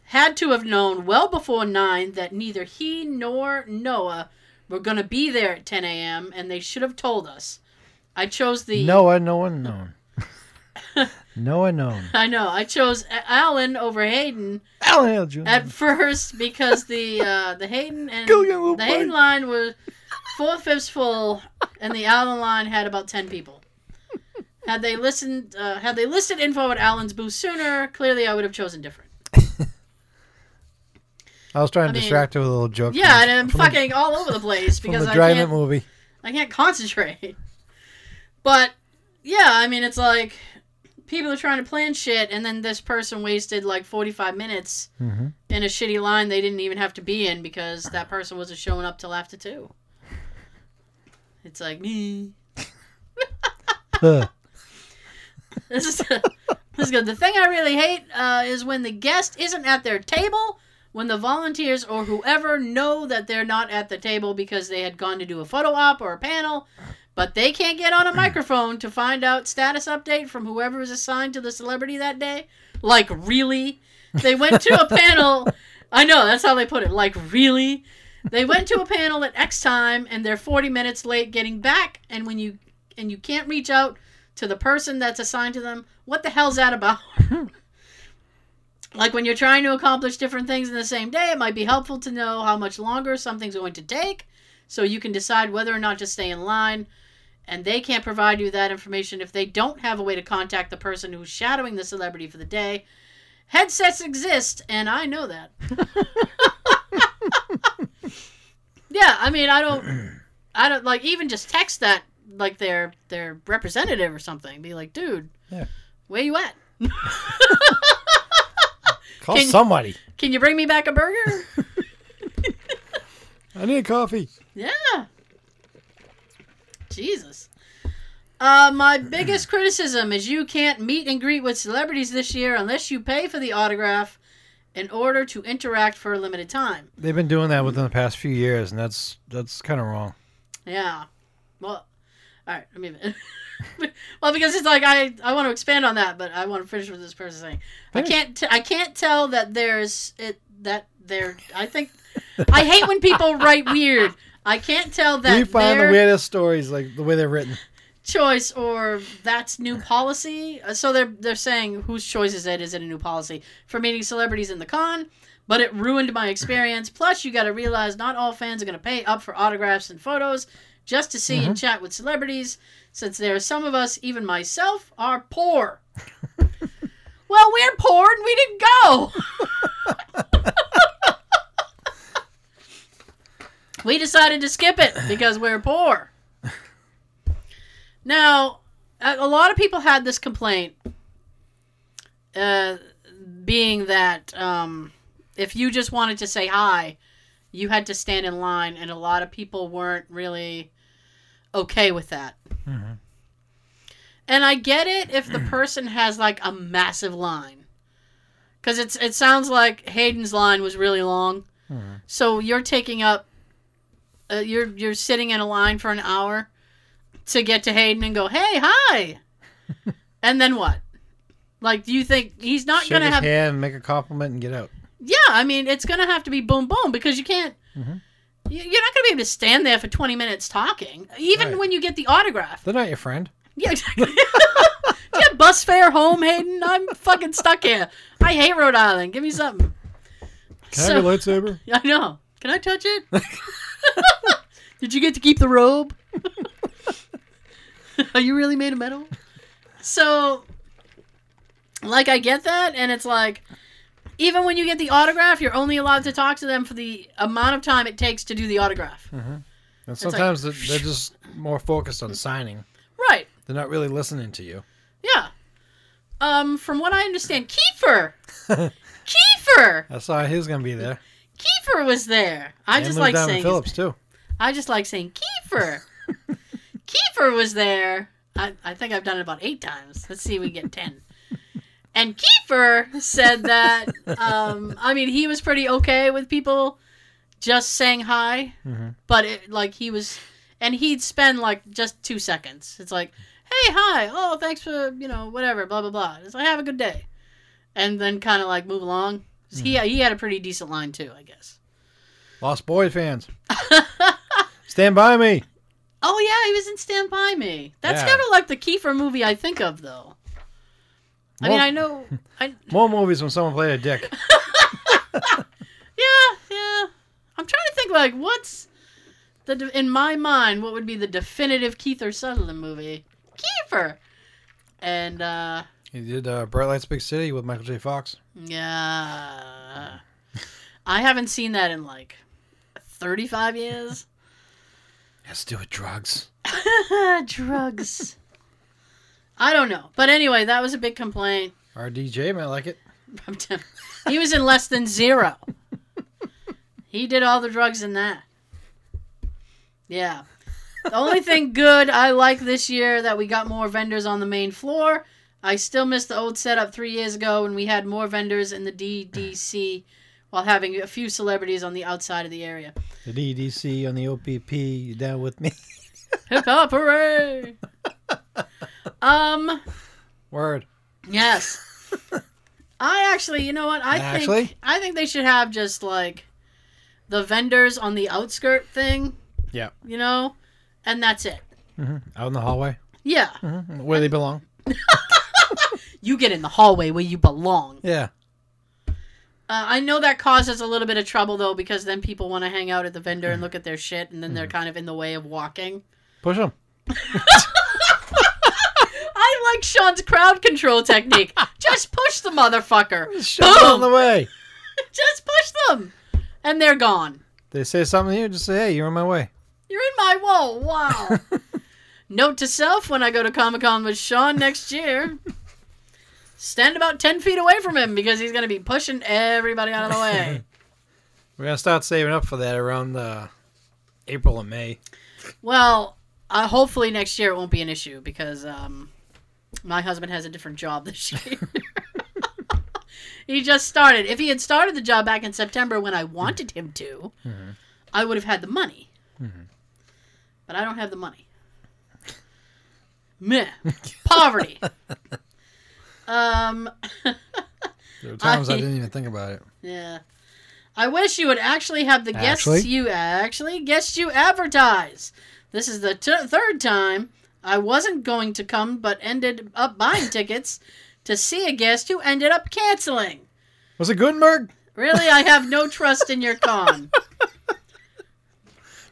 [SPEAKER 2] had to have known well before 9 that neither he nor Noah were going to be there at 10 a.m. and they should have told us. I chose the
[SPEAKER 3] Noah, no one known. (laughs) Noah known.
[SPEAKER 2] I know. I chose A- Alan over Hayden
[SPEAKER 3] Alan Hale Jr.
[SPEAKER 2] at first because the uh, the Hayden and
[SPEAKER 3] Go,
[SPEAKER 2] the Hayden line was four fifths full, and the Alan line had about ten people. Had they listened, uh, had they listed info at Alan's booth sooner, clearly I would have chosen different. (laughs)
[SPEAKER 3] I was trying
[SPEAKER 2] I
[SPEAKER 3] to
[SPEAKER 2] mean,
[SPEAKER 3] distract her with a little joke.
[SPEAKER 2] Yeah,
[SPEAKER 3] from,
[SPEAKER 2] and I'm
[SPEAKER 3] from the-
[SPEAKER 2] fucking all over the place because
[SPEAKER 3] the
[SPEAKER 2] I can't,
[SPEAKER 3] movie.
[SPEAKER 2] I can't concentrate. But yeah, I mean, it's like people are trying to plan shit, and then this person wasted like 45 minutes
[SPEAKER 3] hmm
[SPEAKER 2] in a shitty line they didn't even have to be in because that person wasn't showing up till after two. It's like me. (laughs)
[SPEAKER 3] Huh. (laughs)
[SPEAKER 2] This is (laughs) this is good. The thing I really hate uh, is when the guest isn't at their table, when the volunteers or whoever know that they're not at the table because they had gone to do a photo op or a panel, but they can't get on a (clears throat) microphone to find out status update from whoever is assigned to the celebrity that day. Like really, they went to a panel. (laughs) I know that's how they put it. Like really, they went to a panel at X time and they're 40 minutes late getting back. And when you and you can't reach out to the person that's assigned to them, what the hell's that about? (laughs) like when you're trying to accomplish different things in the same day, it might be helpful to know how much longer something's going to take so you can decide whether or not to stay in line. And they can't provide you that information if they don't have a way to contact the person who's shadowing the celebrity for the day. Headsets exist, and I know that. (laughs) (laughs) yeah, I mean, I don't, I don't like even just text that like their their representative or something. Be like, dude,
[SPEAKER 3] Yeah.
[SPEAKER 2] where you at? (laughs)
[SPEAKER 3] Call
[SPEAKER 2] Can-
[SPEAKER 3] somebody.
[SPEAKER 2] Can you bring me back a burger? (laughs)
[SPEAKER 3] I need coffee.
[SPEAKER 2] Yeah. Jesus. Uh, my biggest (clears throat) criticism is you can't meet and greet with celebrities this year unless you pay for the autograph in order to interact for a limited time.
[SPEAKER 3] They've been doing that within the past few years, and that's that's kind of wrong.
[SPEAKER 2] Yeah. Well, all right. I mean, (laughs) well, because it's like I I want to expand on that, but I want to finish with this person saying I can't t- I can't tell that there's it that there I think (laughs) I hate when people write weird. I can't tell that
[SPEAKER 3] we find the weirdest stories, like the way they're written.
[SPEAKER 2] choice or that's new policy. Uh, So they're they're saying whose choice is it? Is it a new policy for meeting celebrities in the con? But it ruined my experience. Plus, you got to realize not all fans are going to pay up for autographs and photos just to see and chat with celebrities. Since there are some of us, even myself, are poor. (laughs) well, we're poor and we didn't go. (laughs) we decided to skip it because we're poor. Now, a, a lot of people had this complaint, uh, being that um, if you just wanted to say hi, you had to stand in line, and a lot of people weren't really okay with that.
[SPEAKER 3] Mhm.
[SPEAKER 2] And I get it if the person has like a massive line. Cuz it's it sounds like Hayden's line was really long. So you're taking up uh, you're you're sitting in a line for an hour to get to Hayden and go, "Hey, hi." (laughs) and then what? Like do you think he's not
[SPEAKER 3] Shake
[SPEAKER 2] going to
[SPEAKER 3] his
[SPEAKER 2] have
[SPEAKER 3] hand, make a compliment, and get out.
[SPEAKER 2] Yeah, I mean, it's going to have to be boom boom because you can't
[SPEAKER 3] Mhm.
[SPEAKER 2] You- you're not going to be able to stand there for 20 minutes talking, even
[SPEAKER 3] Right.
[SPEAKER 2] when you get the autograph.
[SPEAKER 3] They're not your friend.
[SPEAKER 2] Yeah, exactly. (laughs) Do you have bus fare home, Hayden? I'm fucking stuck here. I hate Rhode Island. Give me something.
[SPEAKER 3] Can
[SPEAKER 2] So-
[SPEAKER 3] I have your lightsaber? (laughs)
[SPEAKER 2] I know. Can I touch it? (laughs) Did you get to keep the robe? Are you really made of metal? So, like, I get that, and it's like, even when you get the autograph, you're only allowed to talk to them for the amount of time it takes to do the autograph.
[SPEAKER 3] And sometimes they're, they're just more focused on signing.
[SPEAKER 2] Right.
[SPEAKER 3] They're not really listening to you.
[SPEAKER 2] Yeah. Um, from what I understand, Kiefer. (laughs) Kiefer.
[SPEAKER 3] I saw he was gonna be there.
[SPEAKER 2] Kiefer was there. I
[SPEAKER 3] And
[SPEAKER 2] just like saying. his
[SPEAKER 3] Phillips too.
[SPEAKER 2] I just like saying Kiefer. (laughs) Kiefer was there. I, I think I've done it about eight times. Let's see if we get ten. And Kiefer said that, um, I mean, he was pretty okay with people just saying hi,
[SPEAKER 3] Mhm.
[SPEAKER 2] but it, like he was, and he'd spend like just two seconds. It's like, hey, hi, oh, thanks for, you know, whatever, blah, blah, blah. It's like, have a good day. And then kind of like move along. He, he had a pretty decent line too, I guess.
[SPEAKER 3] Lost Boy fans. (laughs) Stand by me.
[SPEAKER 2] Oh yeah, he was in Stand By Me. That's
[SPEAKER 3] Yeah.
[SPEAKER 2] never like the Kiefer movie I think of though. I mean, I know. (laughs) I
[SPEAKER 3] More movies when someone played a dick. (laughs)
[SPEAKER 2] yeah, yeah. I'm trying to think like what's the in my mind what would be the definitive Kiefer Sutherland movie? Kiefer. And uh
[SPEAKER 3] He did uh, Bright Lights Big City with Michael J. Fox.
[SPEAKER 2] yeah. I haven't seen that in like 35 years.
[SPEAKER 3] Has to do with drugs. (laughs)
[SPEAKER 2] Drugs. I don't know. But anyway, that was a big complaint.
[SPEAKER 3] Our DJ might like it.
[SPEAKER 2] He was in less than zero. He did all the drugs in that. Yeah. The only thing good I like this year that we got more vendors on the main floor. I still miss the old setup three years ago when we had more vendors in the DDC (clears throat) while having a few celebrities on the outside of the area.
[SPEAKER 3] The DDC on the OPP. You down with me?
[SPEAKER 2] Hip hop hooray! (laughs) um,
[SPEAKER 3] Word.
[SPEAKER 2] Yes. I actually, you know what? I
[SPEAKER 3] Actually?
[SPEAKER 2] think I think they should have just like the vendors on the outskirt thing.
[SPEAKER 3] Yeah.
[SPEAKER 2] You know, and that's it.
[SPEAKER 3] hmm Out in the hallway.
[SPEAKER 2] Yeah.
[SPEAKER 3] hmm Where they belong. (laughs)
[SPEAKER 2] You get in the hallway where you belong.
[SPEAKER 3] Yeah.
[SPEAKER 2] Uh, I know that causes a little bit of trouble though because then people want to hang out at the vendor and look at their shit and then they're kind of in the way of walking.
[SPEAKER 3] Push them. (laughs)
[SPEAKER 2] Like Sean's crowd control technique. (laughs) Just push the motherfucker.
[SPEAKER 3] Shove on the way. (laughs)
[SPEAKER 2] Just push them. And they're gone.
[SPEAKER 3] They say something to you, just say, hey, you're in my way.
[SPEAKER 2] You're in my whoa, wow. (laughs) Note to self when I go to Comic Con with Sean next year. Stand about ten feet away from him because he's gonna be pushing everybody out of the way.
[SPEAKER 3] We're going to start saving up for that around uh, April and May.
[SPEAKER 2] well, uh, hopefully next year it won't be an issue because um, my husband has a different job this (laughs) year. he just started. If he had started the job back in September when I wanted him to, I would have had the money. But I don't have the money. Meh. (laughs) Poverty. um. (laughs)
[SPEAKER 3] There were times I,
[SPEAKER 2] I-
[SPEAKER 3] didn't even think about it.
[SPEAKER 2] Yeah. I wish you would actually have the guests you actually guests you advertise. This is the t- third time I wasn't going to come, but ended up buying tickets to see a guest who ended up canceling.
[SPEAKER 3] Was it Guttenberg?
[SPEAKER 2] Really, I have no trust in your con. (laughs)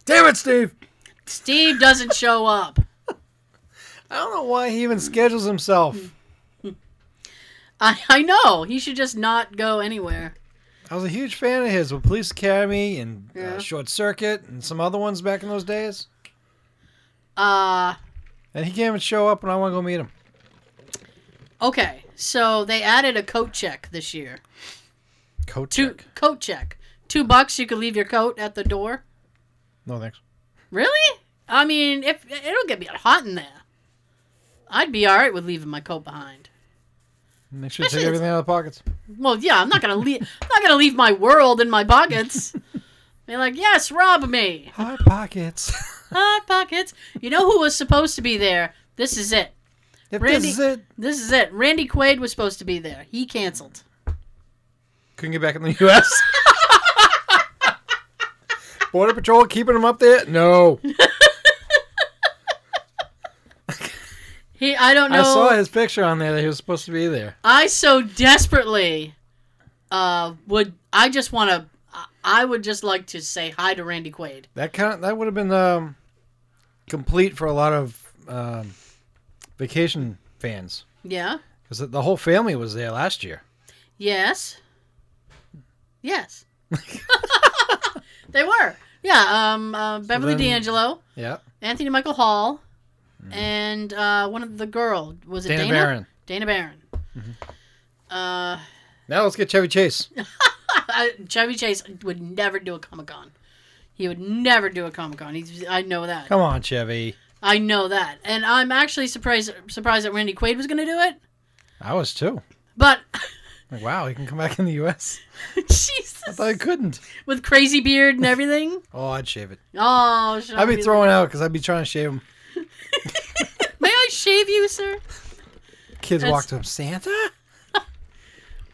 [SPEAKER 3] Damn it, Steve.
[SPEAKER 2] Steve doesn't show up.
[SPEAKER 3] I don't know why he even schedules himself.
[SPEAKER 2] I, I know. He should just not go anywhere.
[SPEAKER 3] I was a huge fan of his with Police Academy and
[SPEAKER 2] Yeah.
[SPEAKER 3] uh, Short Circuit and some other ones back in those days.
[SPEAKER 2] Uh,
[SPEAKER 3] And he can't even show up, and I want to go meet him.
[SPEAKER 2] okay. So they added a coat check this year.
[SPEAKER 3] Coat
[SPEAKER 2] Two
[SPEAKER 3] check.
[SPEAKER 2] coat check. Two bucks. You could leave your coat at the door.
[SPEAKER 3] No thanks.
[SPEAKER 2] Really? I mean, if it'll get me hot in there. I'd be all right with leaving my coat behind.
[SPEAKER 3] Make sure to take everything out of the pockets.
[SPEAKER 2] Well, yeah, I'm not gonna leave. I'm not gonna leave my world in my pockets. (laughs) Be like, yes, rob me.
[SPEAKER 3] Hot pockets. (laughs)
[SPEAKER 2] Hot pockets. You know who was supposed to be there? This is it.
[SPEAKER 3] if
[SPEAKER 2] Randy-
[SPEAKER 3] this is it,
[SPEAKER 2] This is it. Randy Quaid was supposed to be there. He canceled.
[SPEAKER 3] couldn't get back in the U.S. (laughs) Border Patrol keeping him up there? No.
[SPEAKER 2] He. I don't know.
[SPEAKER 3] I saw his picture on there that he was supposed to be there.
[SPEAKER 2] I so desperately uh, would. I just want to. I would just like to say hi to Randy Quaid.
[SPEAKER 3] That kind of, that would have been um, complete for a lot of um, vacation fans
[SPEAKER 2] Yeah.
[SPEAKER 3] because the whole family was there last year.
[SPEAKER 2] Yes. Yes. (laughs) they were. Yeah. Um. Uh, Beverly
[SPEAKER 3] then-
[SPEAKER 2] D'Angelo,
[SPEAKER 3] Yeah,
[SPEAKER 2] Anthony Michael Hall, and uh, one of the girl was it
[SPEAKER 3] Dana,
[SPEAKER 2] Dana?
[SPEAKER 3] Barron.
[SPEAKER 2] Dana Barron. Uh,
[SPEAKER 3] Now let's get Chevy Chase. (laughs) (laughs)
[SPEAKER 2] Chevy Chase would never do a Comic Con. He would never do a Comic Con. He's. I know that.
[SPEAKER 3] Come on, Chevy.
[SPEAKER 2] I know that, and I'm actually surprised surprised that Randy Quaid was going to do it.
[SPEAKER 3] I was too.
[SPEAKER 2] But (laughs)
[SPEAKER 3] Like, wow, he can come back in the U.S.
[SPEAKER 2] Jesus,
[SPEAKER 3] I thought he couldn't.
[SPEAKER 2] with crazy beard and everything. (laughs)
[SPEAKER 3] Oh, I'd shave it.
[SPEAKER 2] Oh,
[SPEAKER 3] I'd be throwing out because I'd be trying to shave him.
[SPEAKER 2] May I shave you, sir?
[SPEAKER 3] Kids
[SPEAKER 2] That's-
[SPEAKER 3] walk to him, Santa.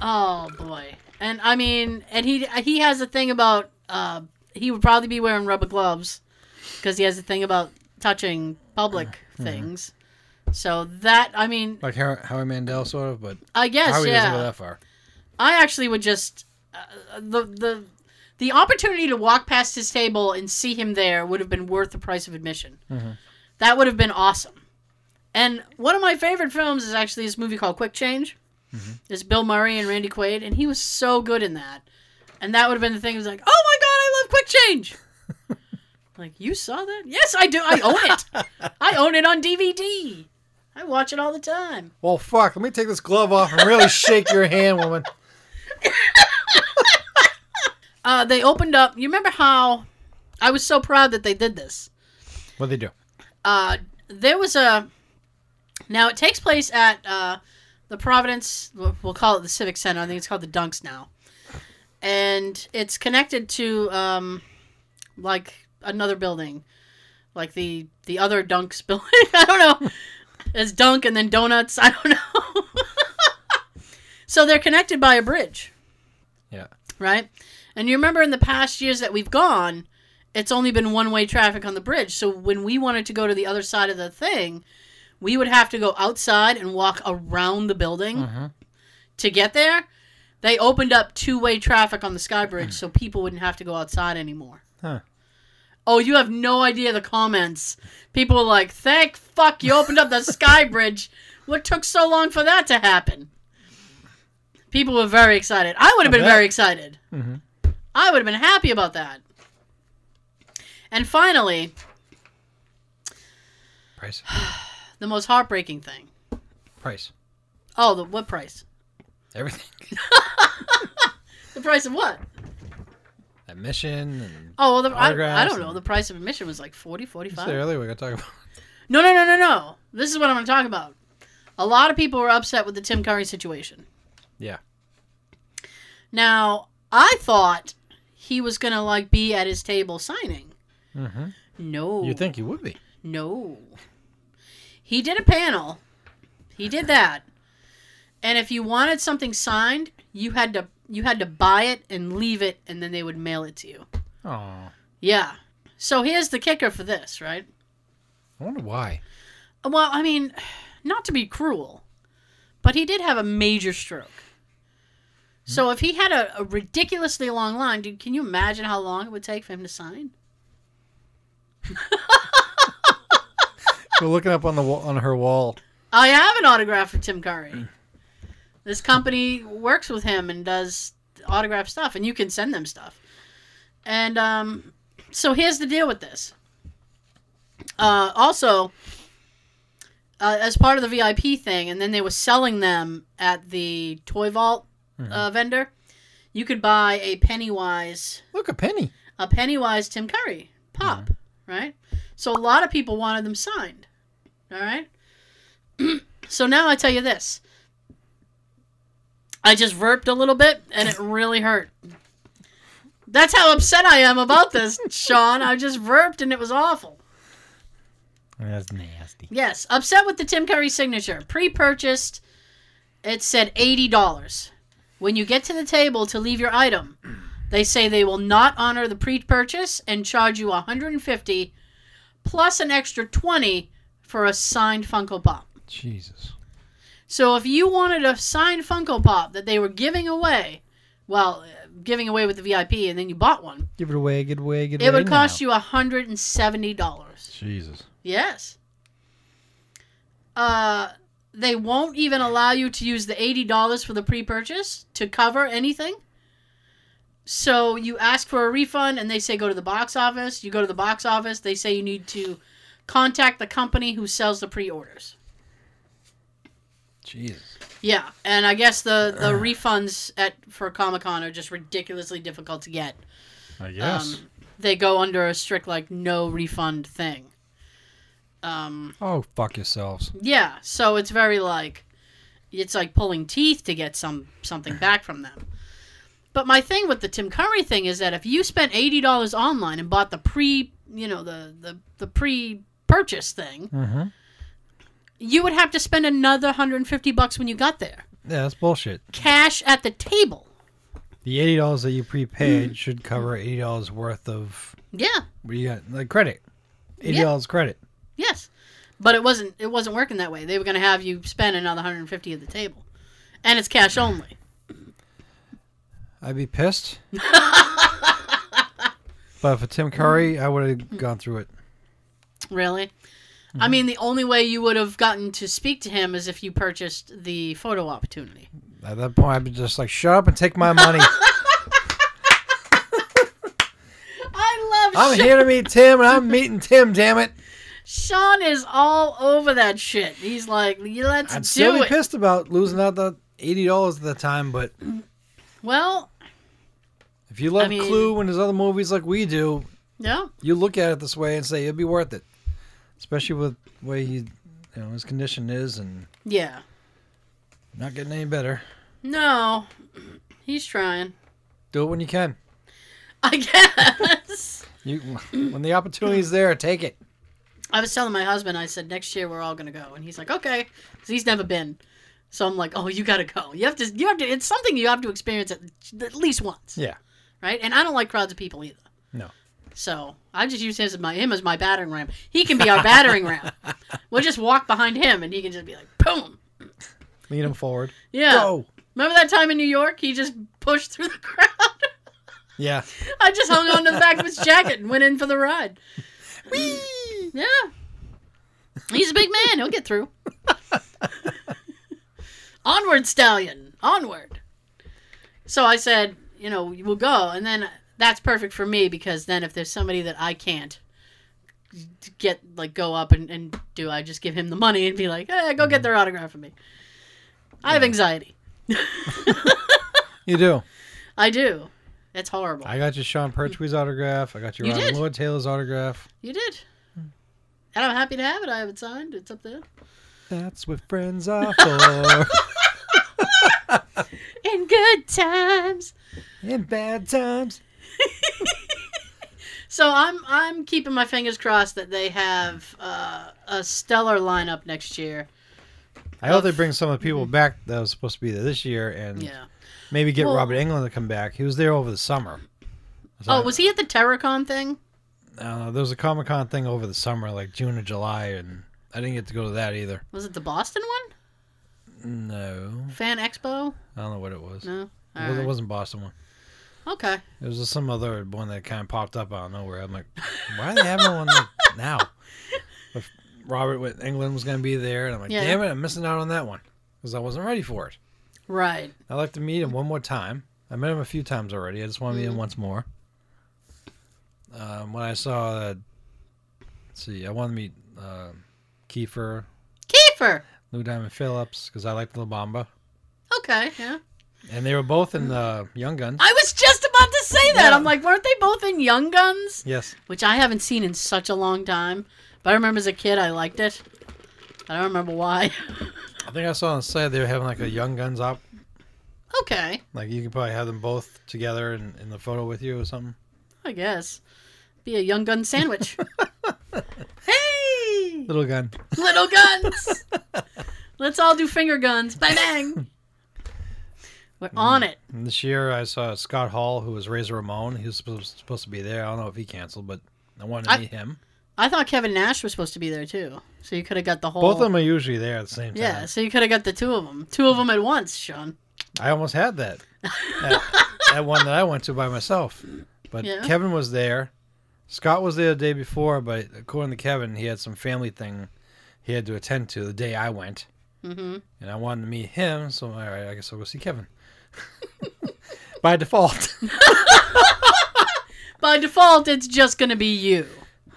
[SPEAKER 2] Oh boy, and I mean, and he he has a thing about uh, he would probably be wearing rubber gloves because he has a thing about touching public
[SPEAKER 3] Mm-hmm.
[SPEAKER 2] things. So that I mean,
[SPEAKER 3] Like Howie, Howie Mandel, sort of, but
[SPEAKER 2] I guess
[SPEAKER 3] Howie doesn't go
[SPEAKER 2] yeah.
[SPEAKER 3] that far.
[SPEAKER 2] I actually would just uh, the the the opportunity to walk past his table and see him there would have been worth the price of admission. That would have been awesome. And one of my favorite films is actually this movie called Quick Change. It's Bill Murray and Randy Quaid, and he was so good in that. And that would have been the thing. It was like, oh my god, I love Quick Change. (laughs) like you saw that? Yes, I do. I own it. I own it on DVD. I watch it all the time.
[SPEAKER 3] Well, fuck. Let me take this glove off and really shake your hand, woman. (laughs)
[SPEAKER 2] Uh, they opened up. You remember how I was so proud that they did this?
[SPEAKER 3] What'd they do?
[SPEAKER 2] Uh, there was a. Now it takes place at uh, the Providence. we'll- call it the Civic Center. I think it's called the Dunks now, and it's connected to um, like another building, like the the other Dunks (laughs) building. I don't know. It's Dunk and then Donuts. I don't know. (laughs) so they're connected by a bridge
[SPEAKER 3] Yeah.
[SPEAKER 2] right? And you remember in the past years that we've gone, it's only been one way traffic on the bridge. So when we wanted to go to the other side of the thing, we would have to go outside and walk around the building
[SPEAKER 3] Mhm.
[SPEAKER 2] to get there. They opened up two way traffic on the Sky Bridge so people wouldn't have to go outside anymore.
[SPEAKER 3] Huh.
[SPEAKER 2] Oh, you have no idea the comments. People were like, thank fuck you opened up the Sky (laughs) Bridge. What took so long for that to happen? People were very excited. I would have been
[SPEAKER 3] bet.
[SPEAKER 2] very excited.
[SPEAKER 3] Mhm.
[SPEAKER 2] I would have been happy about that. And finally,
[SPEAKER 3] Price. (sighs) (sighs) (sighs)
[SPEAKER 2] the most heartbreaking thing.
[SPEAKER 3] Price.
[SPEAKER 2] Oh, the what price?
[SPEAKER 3] Everything. (laughs)
[SPEAKER 2] The price of what?
[SPEAKER 3] Admission and.
[SPEAKER 2] Oh, well, the, I, I don't know. The price of admission was like 40, 45.
[SPEAKER 3] said earlier we got to talk about.
[SPEAKER 2] No, no, no, no, no. This is what I'm going to talk about. A lot of people were upset with the Tim Curry situation.
[SPEAKER 3] Yeah.
[SPEAKER 2] Now, I thought he was going to like be at his table signing.
[SPEAKER 3] Mm-hmm.
[SPEAKER 2] No.
[SPEAKER 3] You think he would be?
[SPEAKER 2] No. He did a panel. He did that. And if you wanted something signed, you had to you had to buy it and leave it and then they would mail it to you.
[SPEAKER 3] Oh.
[SPEAKER 2] Yeah. So here's the kicker for this, right?
[SPEAKER 3] I wonder why.
[SPEAKER 2] Well, I mean, not to be cruel, but he did have a major stroke. Hmm? So if he had a, a ridiculously long line, dude, can you imagine how long it would take for him to sign? (laughs)
[SPEAKER 3] We're looking up on the on her wall.
[SPEAKER 2] I have an autograph for Tim Curry. This company works with him and does autograph stuff, and you can send them stuff. And um, so here's the deal with this. Uh, also, uh, as part of the VIP thing, and then they were selling them at the Toy Vault uh, vendor. You could buy a Pennywise,
[SPEAKER 3] Look, a penny.
[SPEAKER 2] a Pennywise Tim Curry pop, right? So a lot of people wanted them signed. All right. (clears throat) so now I tell you this. I just verped a little bit and it really hurt. That's how upset I am about this, Sean. I just verped and it was awful.
[SPEAKER 3] That's nasty.
[SPEAKER 2] Yes, upset with the Tim Curry signature. Pre-purchased, it said eighty dollars. When you get to the table to leave your item, they say they will not honor the pre-purchase and charge you one hundred and fifty, plus an extra twenty for a signed Funko Pop.
[SPEAKER 3] Jesus.
[SPEAKER 2] So if you wanted a signed Funko Pop that they were giving away, well, uh, giving away with the VIP, and then you bought one,
[SPEAKER 3] Give it away, give it away, give it
[SPEAKER 2] it
[SPEAKER 3] away.
[SPEAKER 2] It would cost you hundred and seventy dollars.
[SPEAKER 3] Jesus.
[SPEAKER 2] Yes. Uh, they won't even allow you to use the eighty dollars for the pre-purchase to cover anything. So you ask for a refund, and they say go to the box office. You go to the box office. They say you need to contact the company who sells the pre-orders.
[SPEAKER 3] Jesus.
[SPEAKER 2] Yeah, and I guess the the refunds at for Comic Con are just ridiculously difficult to get.
[SPEAKER 3] I guess.
[SPEAKER 2] Um, they go under a strict like no refund thing. Um,
[SPEAKER 3] oh, fuck yourselves.
[SPEAKER 2] Yeah, so it's very like it's like pulling teeth to get some something (clears throat) back from them. But my thing with the Tim Curry thing is that if you spent eighty dollars online and bought the pre, you know, the the, the pre purchase thing, you would have to spend another hundred and fifty bucks when you got there,
[SPEAKER 3] Yeah, that's bullshit.
[SPEAKER 2] cash at the table.
[SPEAKER 3] The eighty dollars that you
[SPEAKER 2] Mm.
[SPEAKER 3] prepaid should cover eighty dollars worth of
[SPEAKER 2] Yeah,
[SPEAKER 3] what do you got? Like credit. Eighty
[SPEAKER 2] Yeah.
[SPEAKER 3] dollars credit.
[SPEAKER 2] yes, but it wasn't it wasn't working that way. They were going to have you spend another hundred and fifty at the table, and it's cash only.
[SPEAKER 3] I'd be pissed. (laughs) but for Tim Curry, I would have gone through it.
[SPEAKER 2] Really? I mm-hmm. mean, the only way you would have gotten to speak to him is if you purchased the photo opportunity.
[SPEAKER 3] At that point, I'd be just like, "Shut up and take my money." (laughs)
[SPEAKER 2] I love
[SPEAKER 3] I'm
[SPEAKER 2] Sean.
[SPEAKER 3] here to meet Tim, and I'm meeting Tim. Damn it!
[SPEAKER 2] Sean is all over that shit. He's like, "Yeah, let's
[SPEAKER 3] I'd still be
[SPEAKER 2] it.
[SPEAKER 3] pissed about losing out the eighty dollars at the time, but
[SPEAKER 2] Well,
[SPEAKER 3] if you love
[SPEAKER 2] I mean-
[SPEAKER 3] Clue and his other movies like we do,
[SPEAKER 2] yeah,
[SPEAKER 3] you look at it this way and say it'd be worth it, especially with the way he, you know, his condition is and
[SPEAKER 2] yeah.
[SPEAKER 3] not getting any better.
[SPEAKER 2] No, he's trying.
[SPEAKER 3] Do it when you can.
[SPEAKER 2] I guess.
[SPEAKER 3] You when the opportunity's there, take it.
[SPEAKER 2] I was telling my husband, I said, next year we're all going to go. And he's like, okay. 'Cause he's never been. So I'm like, oh, you got to go. You have to, you have to, it's something you have to experience at, at least once.
[SPEAKER 3] Yeah.
[SPEAKER 2] Right? And I don't like crowds of people either.
[SPEAKER 3] No.
[SPEAKER 2] So I just use his as my, him as my battering ram. He can be our battering ram. (laughs) We'll just walk behind him and he can just be like, boom.
[SPEAKER 3] Lean him forward.
[SPEAKER 2] Yeah.
[SPEAKER 3] Go.
[SPEAKER 2] Remember that time in New York? He just pushed through the crowd. (laughs)
[SPEAKER 3] Yeah. (laughs)
[SPEAKER 2] I just hung on to the back of his jacket and went in for the ride. Yeah. He's a big man. He'll get through. Onward, stallion. Onward. So I said, you know, we'll go. And then that's perfect for me because then if there's somebody that I can't get, like, go up and, and do, I just give him the money and be like, hey, go get their mm-hmm. autograph for me. I have anxiety. (laughs)
[SPEAKER 3] You do.
[SPEAKER 2] I do. It's horrible.
[SPEAKER 3] I got your Sean Pertwee's autograph. I got your
[SPEAKER 2] You
[SPEAKER 3] Robin
[SPEAKER 2] did.
[SPEAKER 3] Lord Taylor's autograph.
[SPEAKER 2] You did. Hmm. And I'm happy to have it. I have it signed. It's up there.
[SPEAKER 3] That's what friends are for. (laughs)
[SPEAKER 2] In good times.
[SPEAKER 3] In bad times. (laughs)
[SPEAKER 2] So I'm I'm keeping my fingers crossed that they have uh, a stellar lineup next year.
[SPEAKER 3] I hope they bring some of the people back that was supposed to be there this year and
[SPEAKER 2] Yeah.
[SPEAKER 3] maybe get
[SPEAKER 2] Well-
[SPEAKER 3] Robert Englund to come back. He was there over the summer.
[SPEAKER 2] Oh, was he at the Terracon thing?
[SPEAKER 3] Uh, there was a Comic Con thing over the summer, like June or July, and I didn't get to go to that either.
[SPEAKER 2] Was it the Boston one?
[SPEAKER 3] No,
[SPEAKER 2] Fan Expo?
[SPEAKER 3] I don't know what it was.
[SPEAKER 2] No.
[SPEAKER 3] it,
[SPEAKER 2] All
[SPEAKER 3] it
[SPEAKER 2] right.
[SPEAKER 3] wasn't Boston one.
[SPEAKER 2] Okay.
[SPEAKER 3] It was just some other one that kind of popped up out of nowhere. I'm like, why are they having one like (laughs) now? If Robert with Englund was going to be there, and I'm like,
[SPEAKER 2] Yeah.
[SPEAKER 3] damn it, I'm missing out on that one because I wasn't ready for it.
[SPEAKER 2] Right.
[SPEAKER 3] I'd like to meet him one more time. I met him a few times already. I just want to meet him
[SPEAKER 2] Mhm.
[SPEAKER 3] once more. Um, when I saw, uh, let's see, I want to meet uh, Kiefer,
[SPEAKER 2] Kiefer.
[SPEAKER 3] Lou Diamond Phillips, because I like La Bamba.
[SPEAKER 2] Okay. Yeah.
[SPEAKER 3] And they were both in the Young Guns.
[SPEAKER 2] I was just about to say that.
[SPEAKER 3] Yeah.
[SPEAKER 2] I'm like, weren't they both in Young Guns?
[SPEAKER 3] Yes.
[SPEAKER 2] Which I haven't seen in such a long time. But I remember as a kid, I liked it. I don't remember why. (laughs)
[SPEAKER 3] I think I saw on the site they were having like a Young Guns op.
[SPEAKER 2] okay,
[SPEAKER 3] Like you could probably have them both together in, in the photo with you or something.
[SPEAKER 2] I guess. Be a young gun sandwich. (laughs) hey,
[SPEAKER 3] Little gun.
[SPEAKER 2] little guns. (laughs) Let's all do finger guns. Bang bang. We're on it.
[SPEAKER 3] And this year I saw Scott Hall, who was Razor Ramon. He was supposed, supposed to be there. I don't know if he canceled, but I wanted to
[SPEAKER 2] I-
[SPEAKER 3] meet him.
[SPEAKER 2] I thought Kevin Nash was supposed to be there too. So you could have got the whole.
[SPEAKER 3] Both of them are usually there at the same time.
[SPEAKER 2] Yeah, so you could have got the two of them. Two of them at once, Sean.
[SPEAKER 3] I almost had that. at, (laughs) at one that I went to by myself. But
[SPEAKER 2] Yeah.
[SPEAKER 3] Kevin was there. Scott was there the day before, but according to Kevin, he had some family thing he had to attend to the day I went.
[SPEAKER 2] Mm-hmm.
[SPEAKER 3] And I wanted to meet him, so all right, I guess I'll go see Kevin. (laughs) by default. (laughs)
[SPEAKER 2] By default, it's just gonna be you.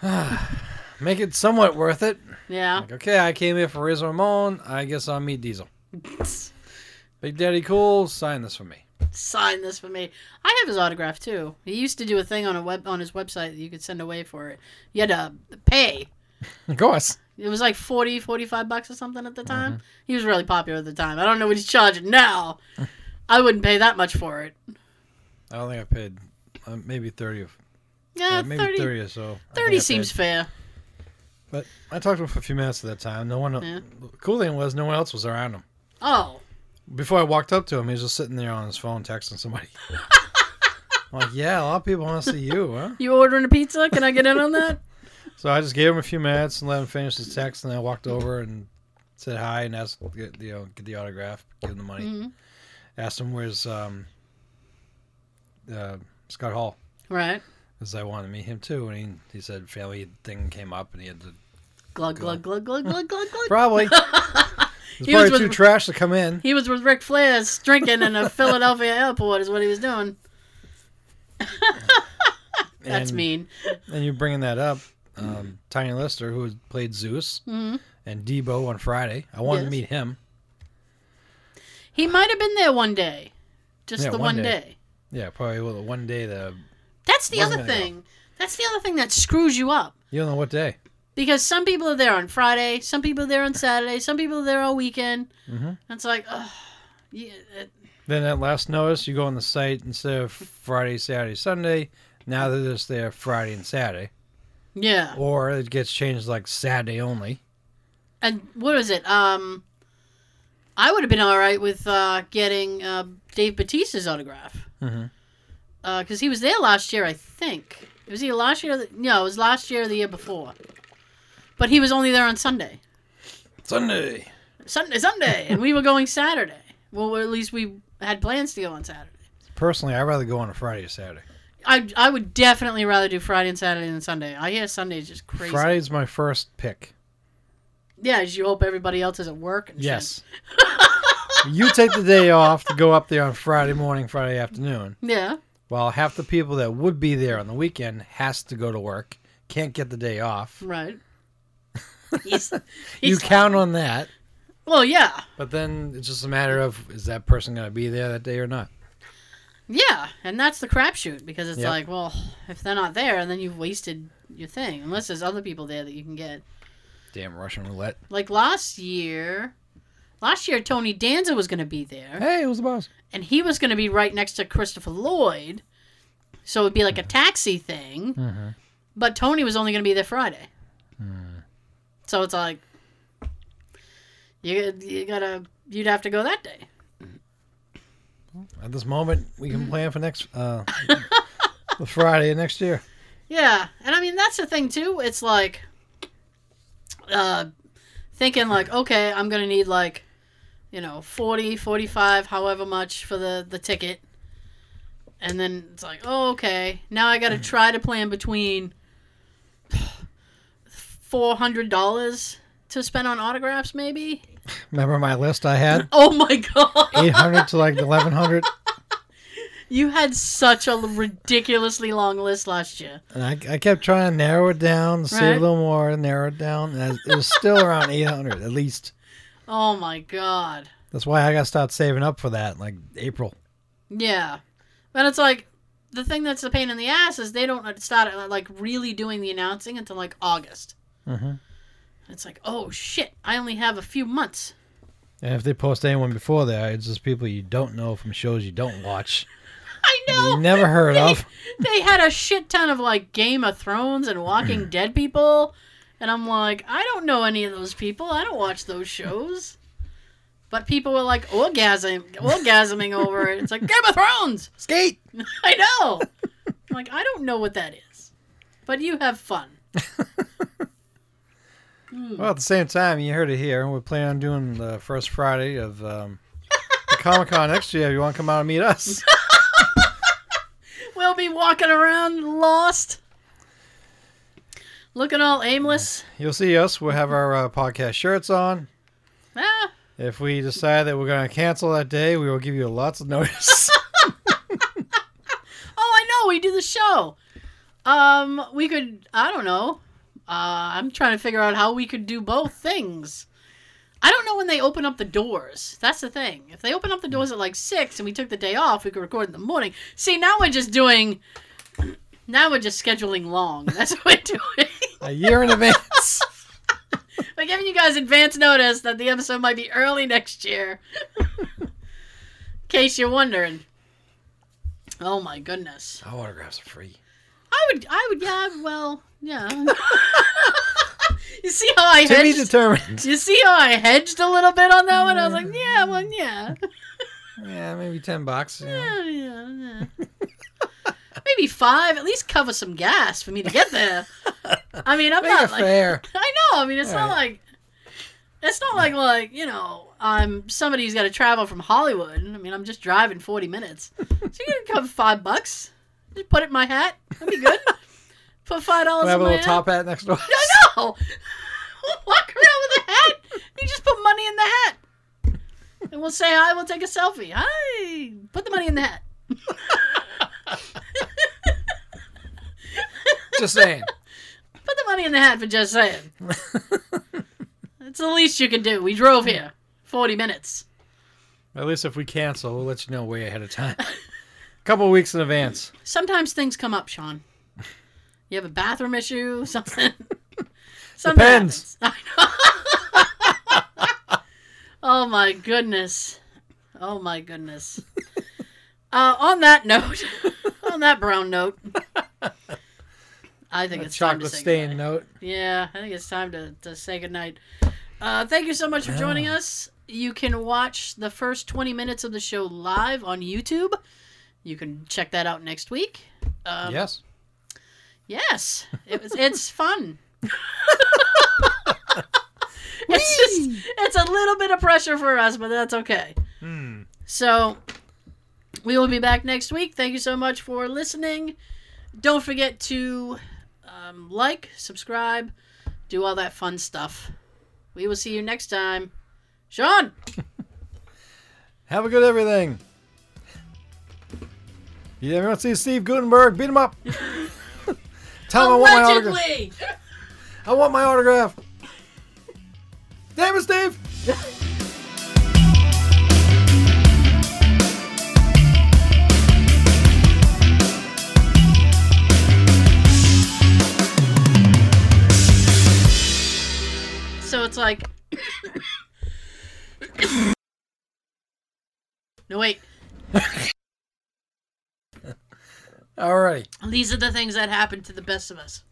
[SPEAKER 2] (sighs)
[SPEAKER 3] Make it somewhat worth it.
[SPEAKER 2] Yeah.
[SPEAKER 3] Like, okay, I came here for Riz Ramon. I guess I'll meet Diesel. (laughs) Big Daddy Cool, sign this for me.
[SPEAKER 2] Sign this for me. I have his autograph too. He used to do a thing on a web on his website that you could send away for it. You had to pay.
[SPEAKER 3] Of course.
[SPEAKER 2] It was like 40, 45 bucks or something at the time. Mm-hmm. He was really popular at the time. I don't know what he's charging now. I wouldn't pay that much for it.
[SPEAKER 3] I don't think I paid uh, maybe 30 or
[SPEAKER 2] Yeah,
[SPEAKER 3] yeah, maybe
[SPEAKER 2] 30,
[SPEAKER 3] 30, or so. I
[SPEAKER 2] 30 seems fair.
[SPEAKER 3] But I talked to him for a few minutes at that time. No one.
[SPEAKER 2] Yeah.
[SPEAKER 3] Cool thing was no one else was around him.
[SPEAKER 2] Oh,
[SPEAKER 3] Before I walked up to him, he was just sitting there on his phone texting somebody. (laughs) I'm like, yeah, a lot of people want to see you, huh?
[SPEAKER 2] you ordering a pizza? Can I get in on that? (laughs)
[SPEAKER 3] So I just gave him a few minutes and let him finish his text, and then I walked over and said hi and asked, get, you know, get the autograph, give him the money.
[SPEAKER 2] Mhm.
[SPEAKER 3] Asked him where's um, uh, Scott Hall,
[SPEAKER 2] Right.
[SPEAKER 3] because I wanted to meet him too, and he, he said family thing came up, and he had to
[SPEAKER 2] Glug glug glug glug glug glug glug.
[SPEAKER 3] probably. (laughs) It's
[SPEAKER 2] He was
[SPEAKER 3] probably too
[SPEAKER 2] with-
[SPEAKER 3] trash to come in.
[SPEAKER 2] He was with Ric Flair drinking in a (laughs) Philadelphia airport. Is what he was doing. (laughs) That's
[SPEAKER 3] And-
[SPEAKER 2] mean.
[SPEAKER 3] And you're bringing that up. Um, Tiny Lister, who played Zeus,
[SPEAKER 2] hmm
[SPEAKER 3] and Debo on Friday. I wanted to meet him.
[SPEAKER 2] He might have been there one day, just
[SPEAKER 3] Yeah,
[SPEAKER 2] the
[SPEAKER 3] one
[SPEAKER 2] one
[SPEAKER 3] day.
[SPEAKER 2] day.
[SPEAKER 3] Yeah, probably well, the one day the
[SPEAKER 2] That's the
[SPEAKER 3] Wasn't
[SPEAKER 2] other
[SPEAKER 3] gonna go.
[SPEAKER 2] thing. That's the other thing that screws you up.
[SPEAKER 3] you don't know what day.
[SPEAKER 2] Because some people are there on Friday, some people are there on Saturday, some people are there all weekend.
[SPEAKER 3] Mm-hmm.
[SPEAKER 2] It's like, ugh, yeah, it-
[SPEAKER 3] Then at last notice, you go on the site instead of Friday, Saturday, Sunday. Now they're just there Friday and Saturday,
[SPEAKER 2] yeah.
[SPEAKER 3] or it gets changed like Saturday only.
[SPEAKER 2] And what is it? Um, I would have been all right with uh, getting uh, Dave Batista's autograph because he was there last year, I think. Was he last year? or the- No, it was last year or the year before. But he was only there on Sunday,
[SPEAKER 3] Sunday.
[SPEAKER 2] Sunday, Sunday, and we were going Saturday. Well, at least we had plans to go on Saturday.
[SPEAKER 3] Personally, I'd rather go on a Friday or Saturday.
[SPEAKER 2] I I would definitely rather do Friday and Saturday than Sunday. I hear Sunday is just crazy.
[SPEAKER 3] Friday's my first pick.
[SPEAKER 2] Yeah, as you hope everybody else is at work. And.
[SPEAKER 3] Yes. (laughs) you take the day off to go up there on Friday morning, Friday afternoon.
[SPEAKER 2] Yeah.
[SPEAKER 3] While half the people that would be there on the weekend has to go to work, can't get the day off.
[SPEAKER 2] Right. (laughs) He's,
[SPEAKER 3] You
[SPEAKER 2] he's-
[SPEAKER 3] count on that,
[SPEAKER 2] well, yeah,
[SPEAKER 3] but then it's just a matter of is that person going to be there that day or not?
[SPEAKER 2] yeah, and that's the crapshoot because it's
[SPEAKER 3] Yep.
[SPEAKER 2] like, well, if they're not there, then you've wasted your thing. Unless there's other people there that you can get.
[SPEAKER 3] Damn Russian roulette.
[SPEAKER 2] Like last year, last year Tony Danza was going to be there,
[SPEAKER 3] Hey, who's the boss?
[SPEAKER 2] and he was going to be right next to Christopher Lloyd, so it'd be like a taxi thing.
[SPEAKER 3] Mm-hmm.
[SPEAKER 2] But Tony was only going to be there Friday. So it's like you you gotta you'd have to go that day.
[SPEAKER 3] At this moment, we can plan for next uh, (laughs) Friday next year.
[SPEAKER 2] Yeah, and I mean that's the thing too. It's like uh thinking like okay, I'm going to need like you know, 40, 45, however much for the the ticket. And then it's like, "Oh, okay. Now I got to try to plan between $400 to spend on autographs maybe."
[SPEAKER 3] Remember my list I had? (laughs)
[SPEAKER 2] Oh my god.
[SPEAKER 3] 800 to like 1100 (laughs)
[SPEAKER 2] You had such a ridiculously long list last year.
[SPEAKER 3] and I, I kept trying to narrow it down save
[SPEAKER 2] Right.
[SPEAKER 3] a little more narrow it down and it was still around 800 at least
[SPEAKER 2] Oh my god.
[SPEAKER 3] that's why i gotta start saving up for that like april
[SPEAKER 2] Yeah. But it's like the thing that's a pain in the ass is they don't start like really doing the announcing until like August.
[SPEAKER 3] Mhm.
[SPEAKER 2] It's like, oh shit, I only have a few months.
[SPEAKER 3] And if they post anyone before that, it's just people you don't know from shows you don't watch.
[SPEAKER 2] I know.
[SPEAKER 3] Never heard of. (laughs)
[SPEAKER 2] they had a shit ton of like Game of Thrones and Walking Dead people, and I'm like, I don't know any of those people. I don't watch those shows. But people were like orgasm, orgasming over it. It's like Game of Thrones. (laughs)
[SPEAKER 3] Skate. (laughs)
[SPEAKER 2] I know. I'm like I don't know what that is, but you have fun.
[SPEAKER 3] Well, at the same time, you heard it here. We're planning on doing the first Friday of um, Comic Con next year. If you want to come out and meet us,
[SPEAKER 2] We'll be walking around lost, looking all aimless.
[SPEAKER 3] you'll see us. We'll have our uh, podcast shirts on.
[SPEAKER 2] Ah,
[SPEAKER 3] If we decide that we're going to cancel that day, we will give you lots of notice. (laughs)
[SPEAKER 2] Oh, I know. We do the show. Um, we could. I don't know. Uh, I'm trying to figure out how we could do both things. I don't know when they open up the doors. That's the thing. If they open up the doors at like six and we took the day off, we could record in the morning. See, now we're just doing. (clears throat) Now we're just scheduling long. That's what we're (laughs) doing.
[SPEAKER 3] a year in advance. (laughs)
[SPEAKER 2] we're giving you guys advance notice that the episode might be early next year. in case you're wondering. Oh my goodness.
[SPEAKER 3] Our autographs are free.
[SPEAKER 2] I would, I would, yeah, well, yeah. (laughs) (laughs) you see how I
[SPEAKER 3] To be
[SPEAKER 2] hedged?
[SPEAKER 3] determined.
[SPEAKER 2] You see how I hedged a little bit on that one? I was like, yeah, well, yeah,
[SPEAKER 3] Yeah, maybe ten bucks. You know.
[SPEAKER 2] yeah, yeah. yeah. Maybe five. At least cover some gas for me to get there. I mean, I'm
[SPEAKER 3] Make
[SPEAKER 2] not
[SPEAKER 3] it
[SPEAKER 2] like
[SPEAKER 3] fair. (laughs)
[SPEAKER 2] I know. I mean, it's not
[SPEAKER 3] Right.
[SPEAKER 2] like it's not like like you know I'm somebody who's got to travel from Hollywood. I mean, I'm just driving 40 minutes. So you can cover five bucks. Just put it in my hat. That'd be good. (laughs) Put five dollars
[SPEAKER 3] We'll have
[SPEAKER 2] in
[SPEAKER 3] a
[SPEAKER 2] my
[SPEAKER 3] little
[SPEAKER 2] hat.
[SPEAKER 3] top hat next door.
[SPEAKER 2] I (laughs) know. Walk around with a hat. You just put money in the hat, and we'll say hi. We'll take a selfie. Hi. Put the money in the hat. (laughs)
[SPEAKER 3] Just saying.
[SPEAKER 2] Put the money in the hat for just saying. It's the least you can do. We drove here 40 minutes.
[SPEAKER 3] At least if we cancel, we'll let you know way ahead of time. A couple of weeks in advance.
[SPEAKER 2] Sometimes things come up, Sean. You have a bathroom issue, something.
[SPEAKER 3] Depends.
[SPEAKER 2] happens. (laughs) I know. oh my goodness. Oh my goodness. (laughs) Uh, on that note, (laughs) on that brown note, I think
[SPEAKER 3] A
[SPEAKER 2] it's time to
[SPEAKER 3] chocolate
[SPEAKER 2] say
[SPEAKER 3] stain
[SPEAKER 2] goodnight.
[SPEAKER 3] note.
[SPEAKER 2] Yeah, I think it's time to, to say goodnight. Uh, thank you so much for joining us. You can watch the first 20 minutes of the show live on YouTube. You can check that out next week. Um,
[SPEAKER 3] yes.
[SPEAKER 2] Yes, it was. It's fun. It's just. It's a little bit of pressure for us, but that's okay.
[SPEAKER 3] Hmm.
[SPEAKER 2] So, we will be back next week. Thank you so much for listening. Don't forget to um, like, subscribe, do all that fun stuff. We will see you next time. Sean. (laughs)
[SPEAKER 3] Have a good everything. You ever want to see Steve Guttenberg? Beat him up. (laughs) Tell him I want my autograph. (laughs) I want my autograph. Damn it, Steve.
[SPEAKER 2] So it's like. no, wait.
[SPEAKER 3] Alrighty.
[SPEAKER 2] These are the things that happen to the best of us.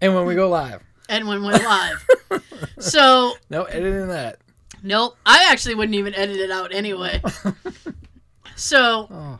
[SPEAKER 3] And when we go live.
[SPEAKER 2] And when we're live. (laughs) so,
[SPEAKER 3] No editing that.
[SPEAKER 2] nope. I actually wouldn't even edit it out anyway. (laughs) So,
[SPEAKER 3] Oh.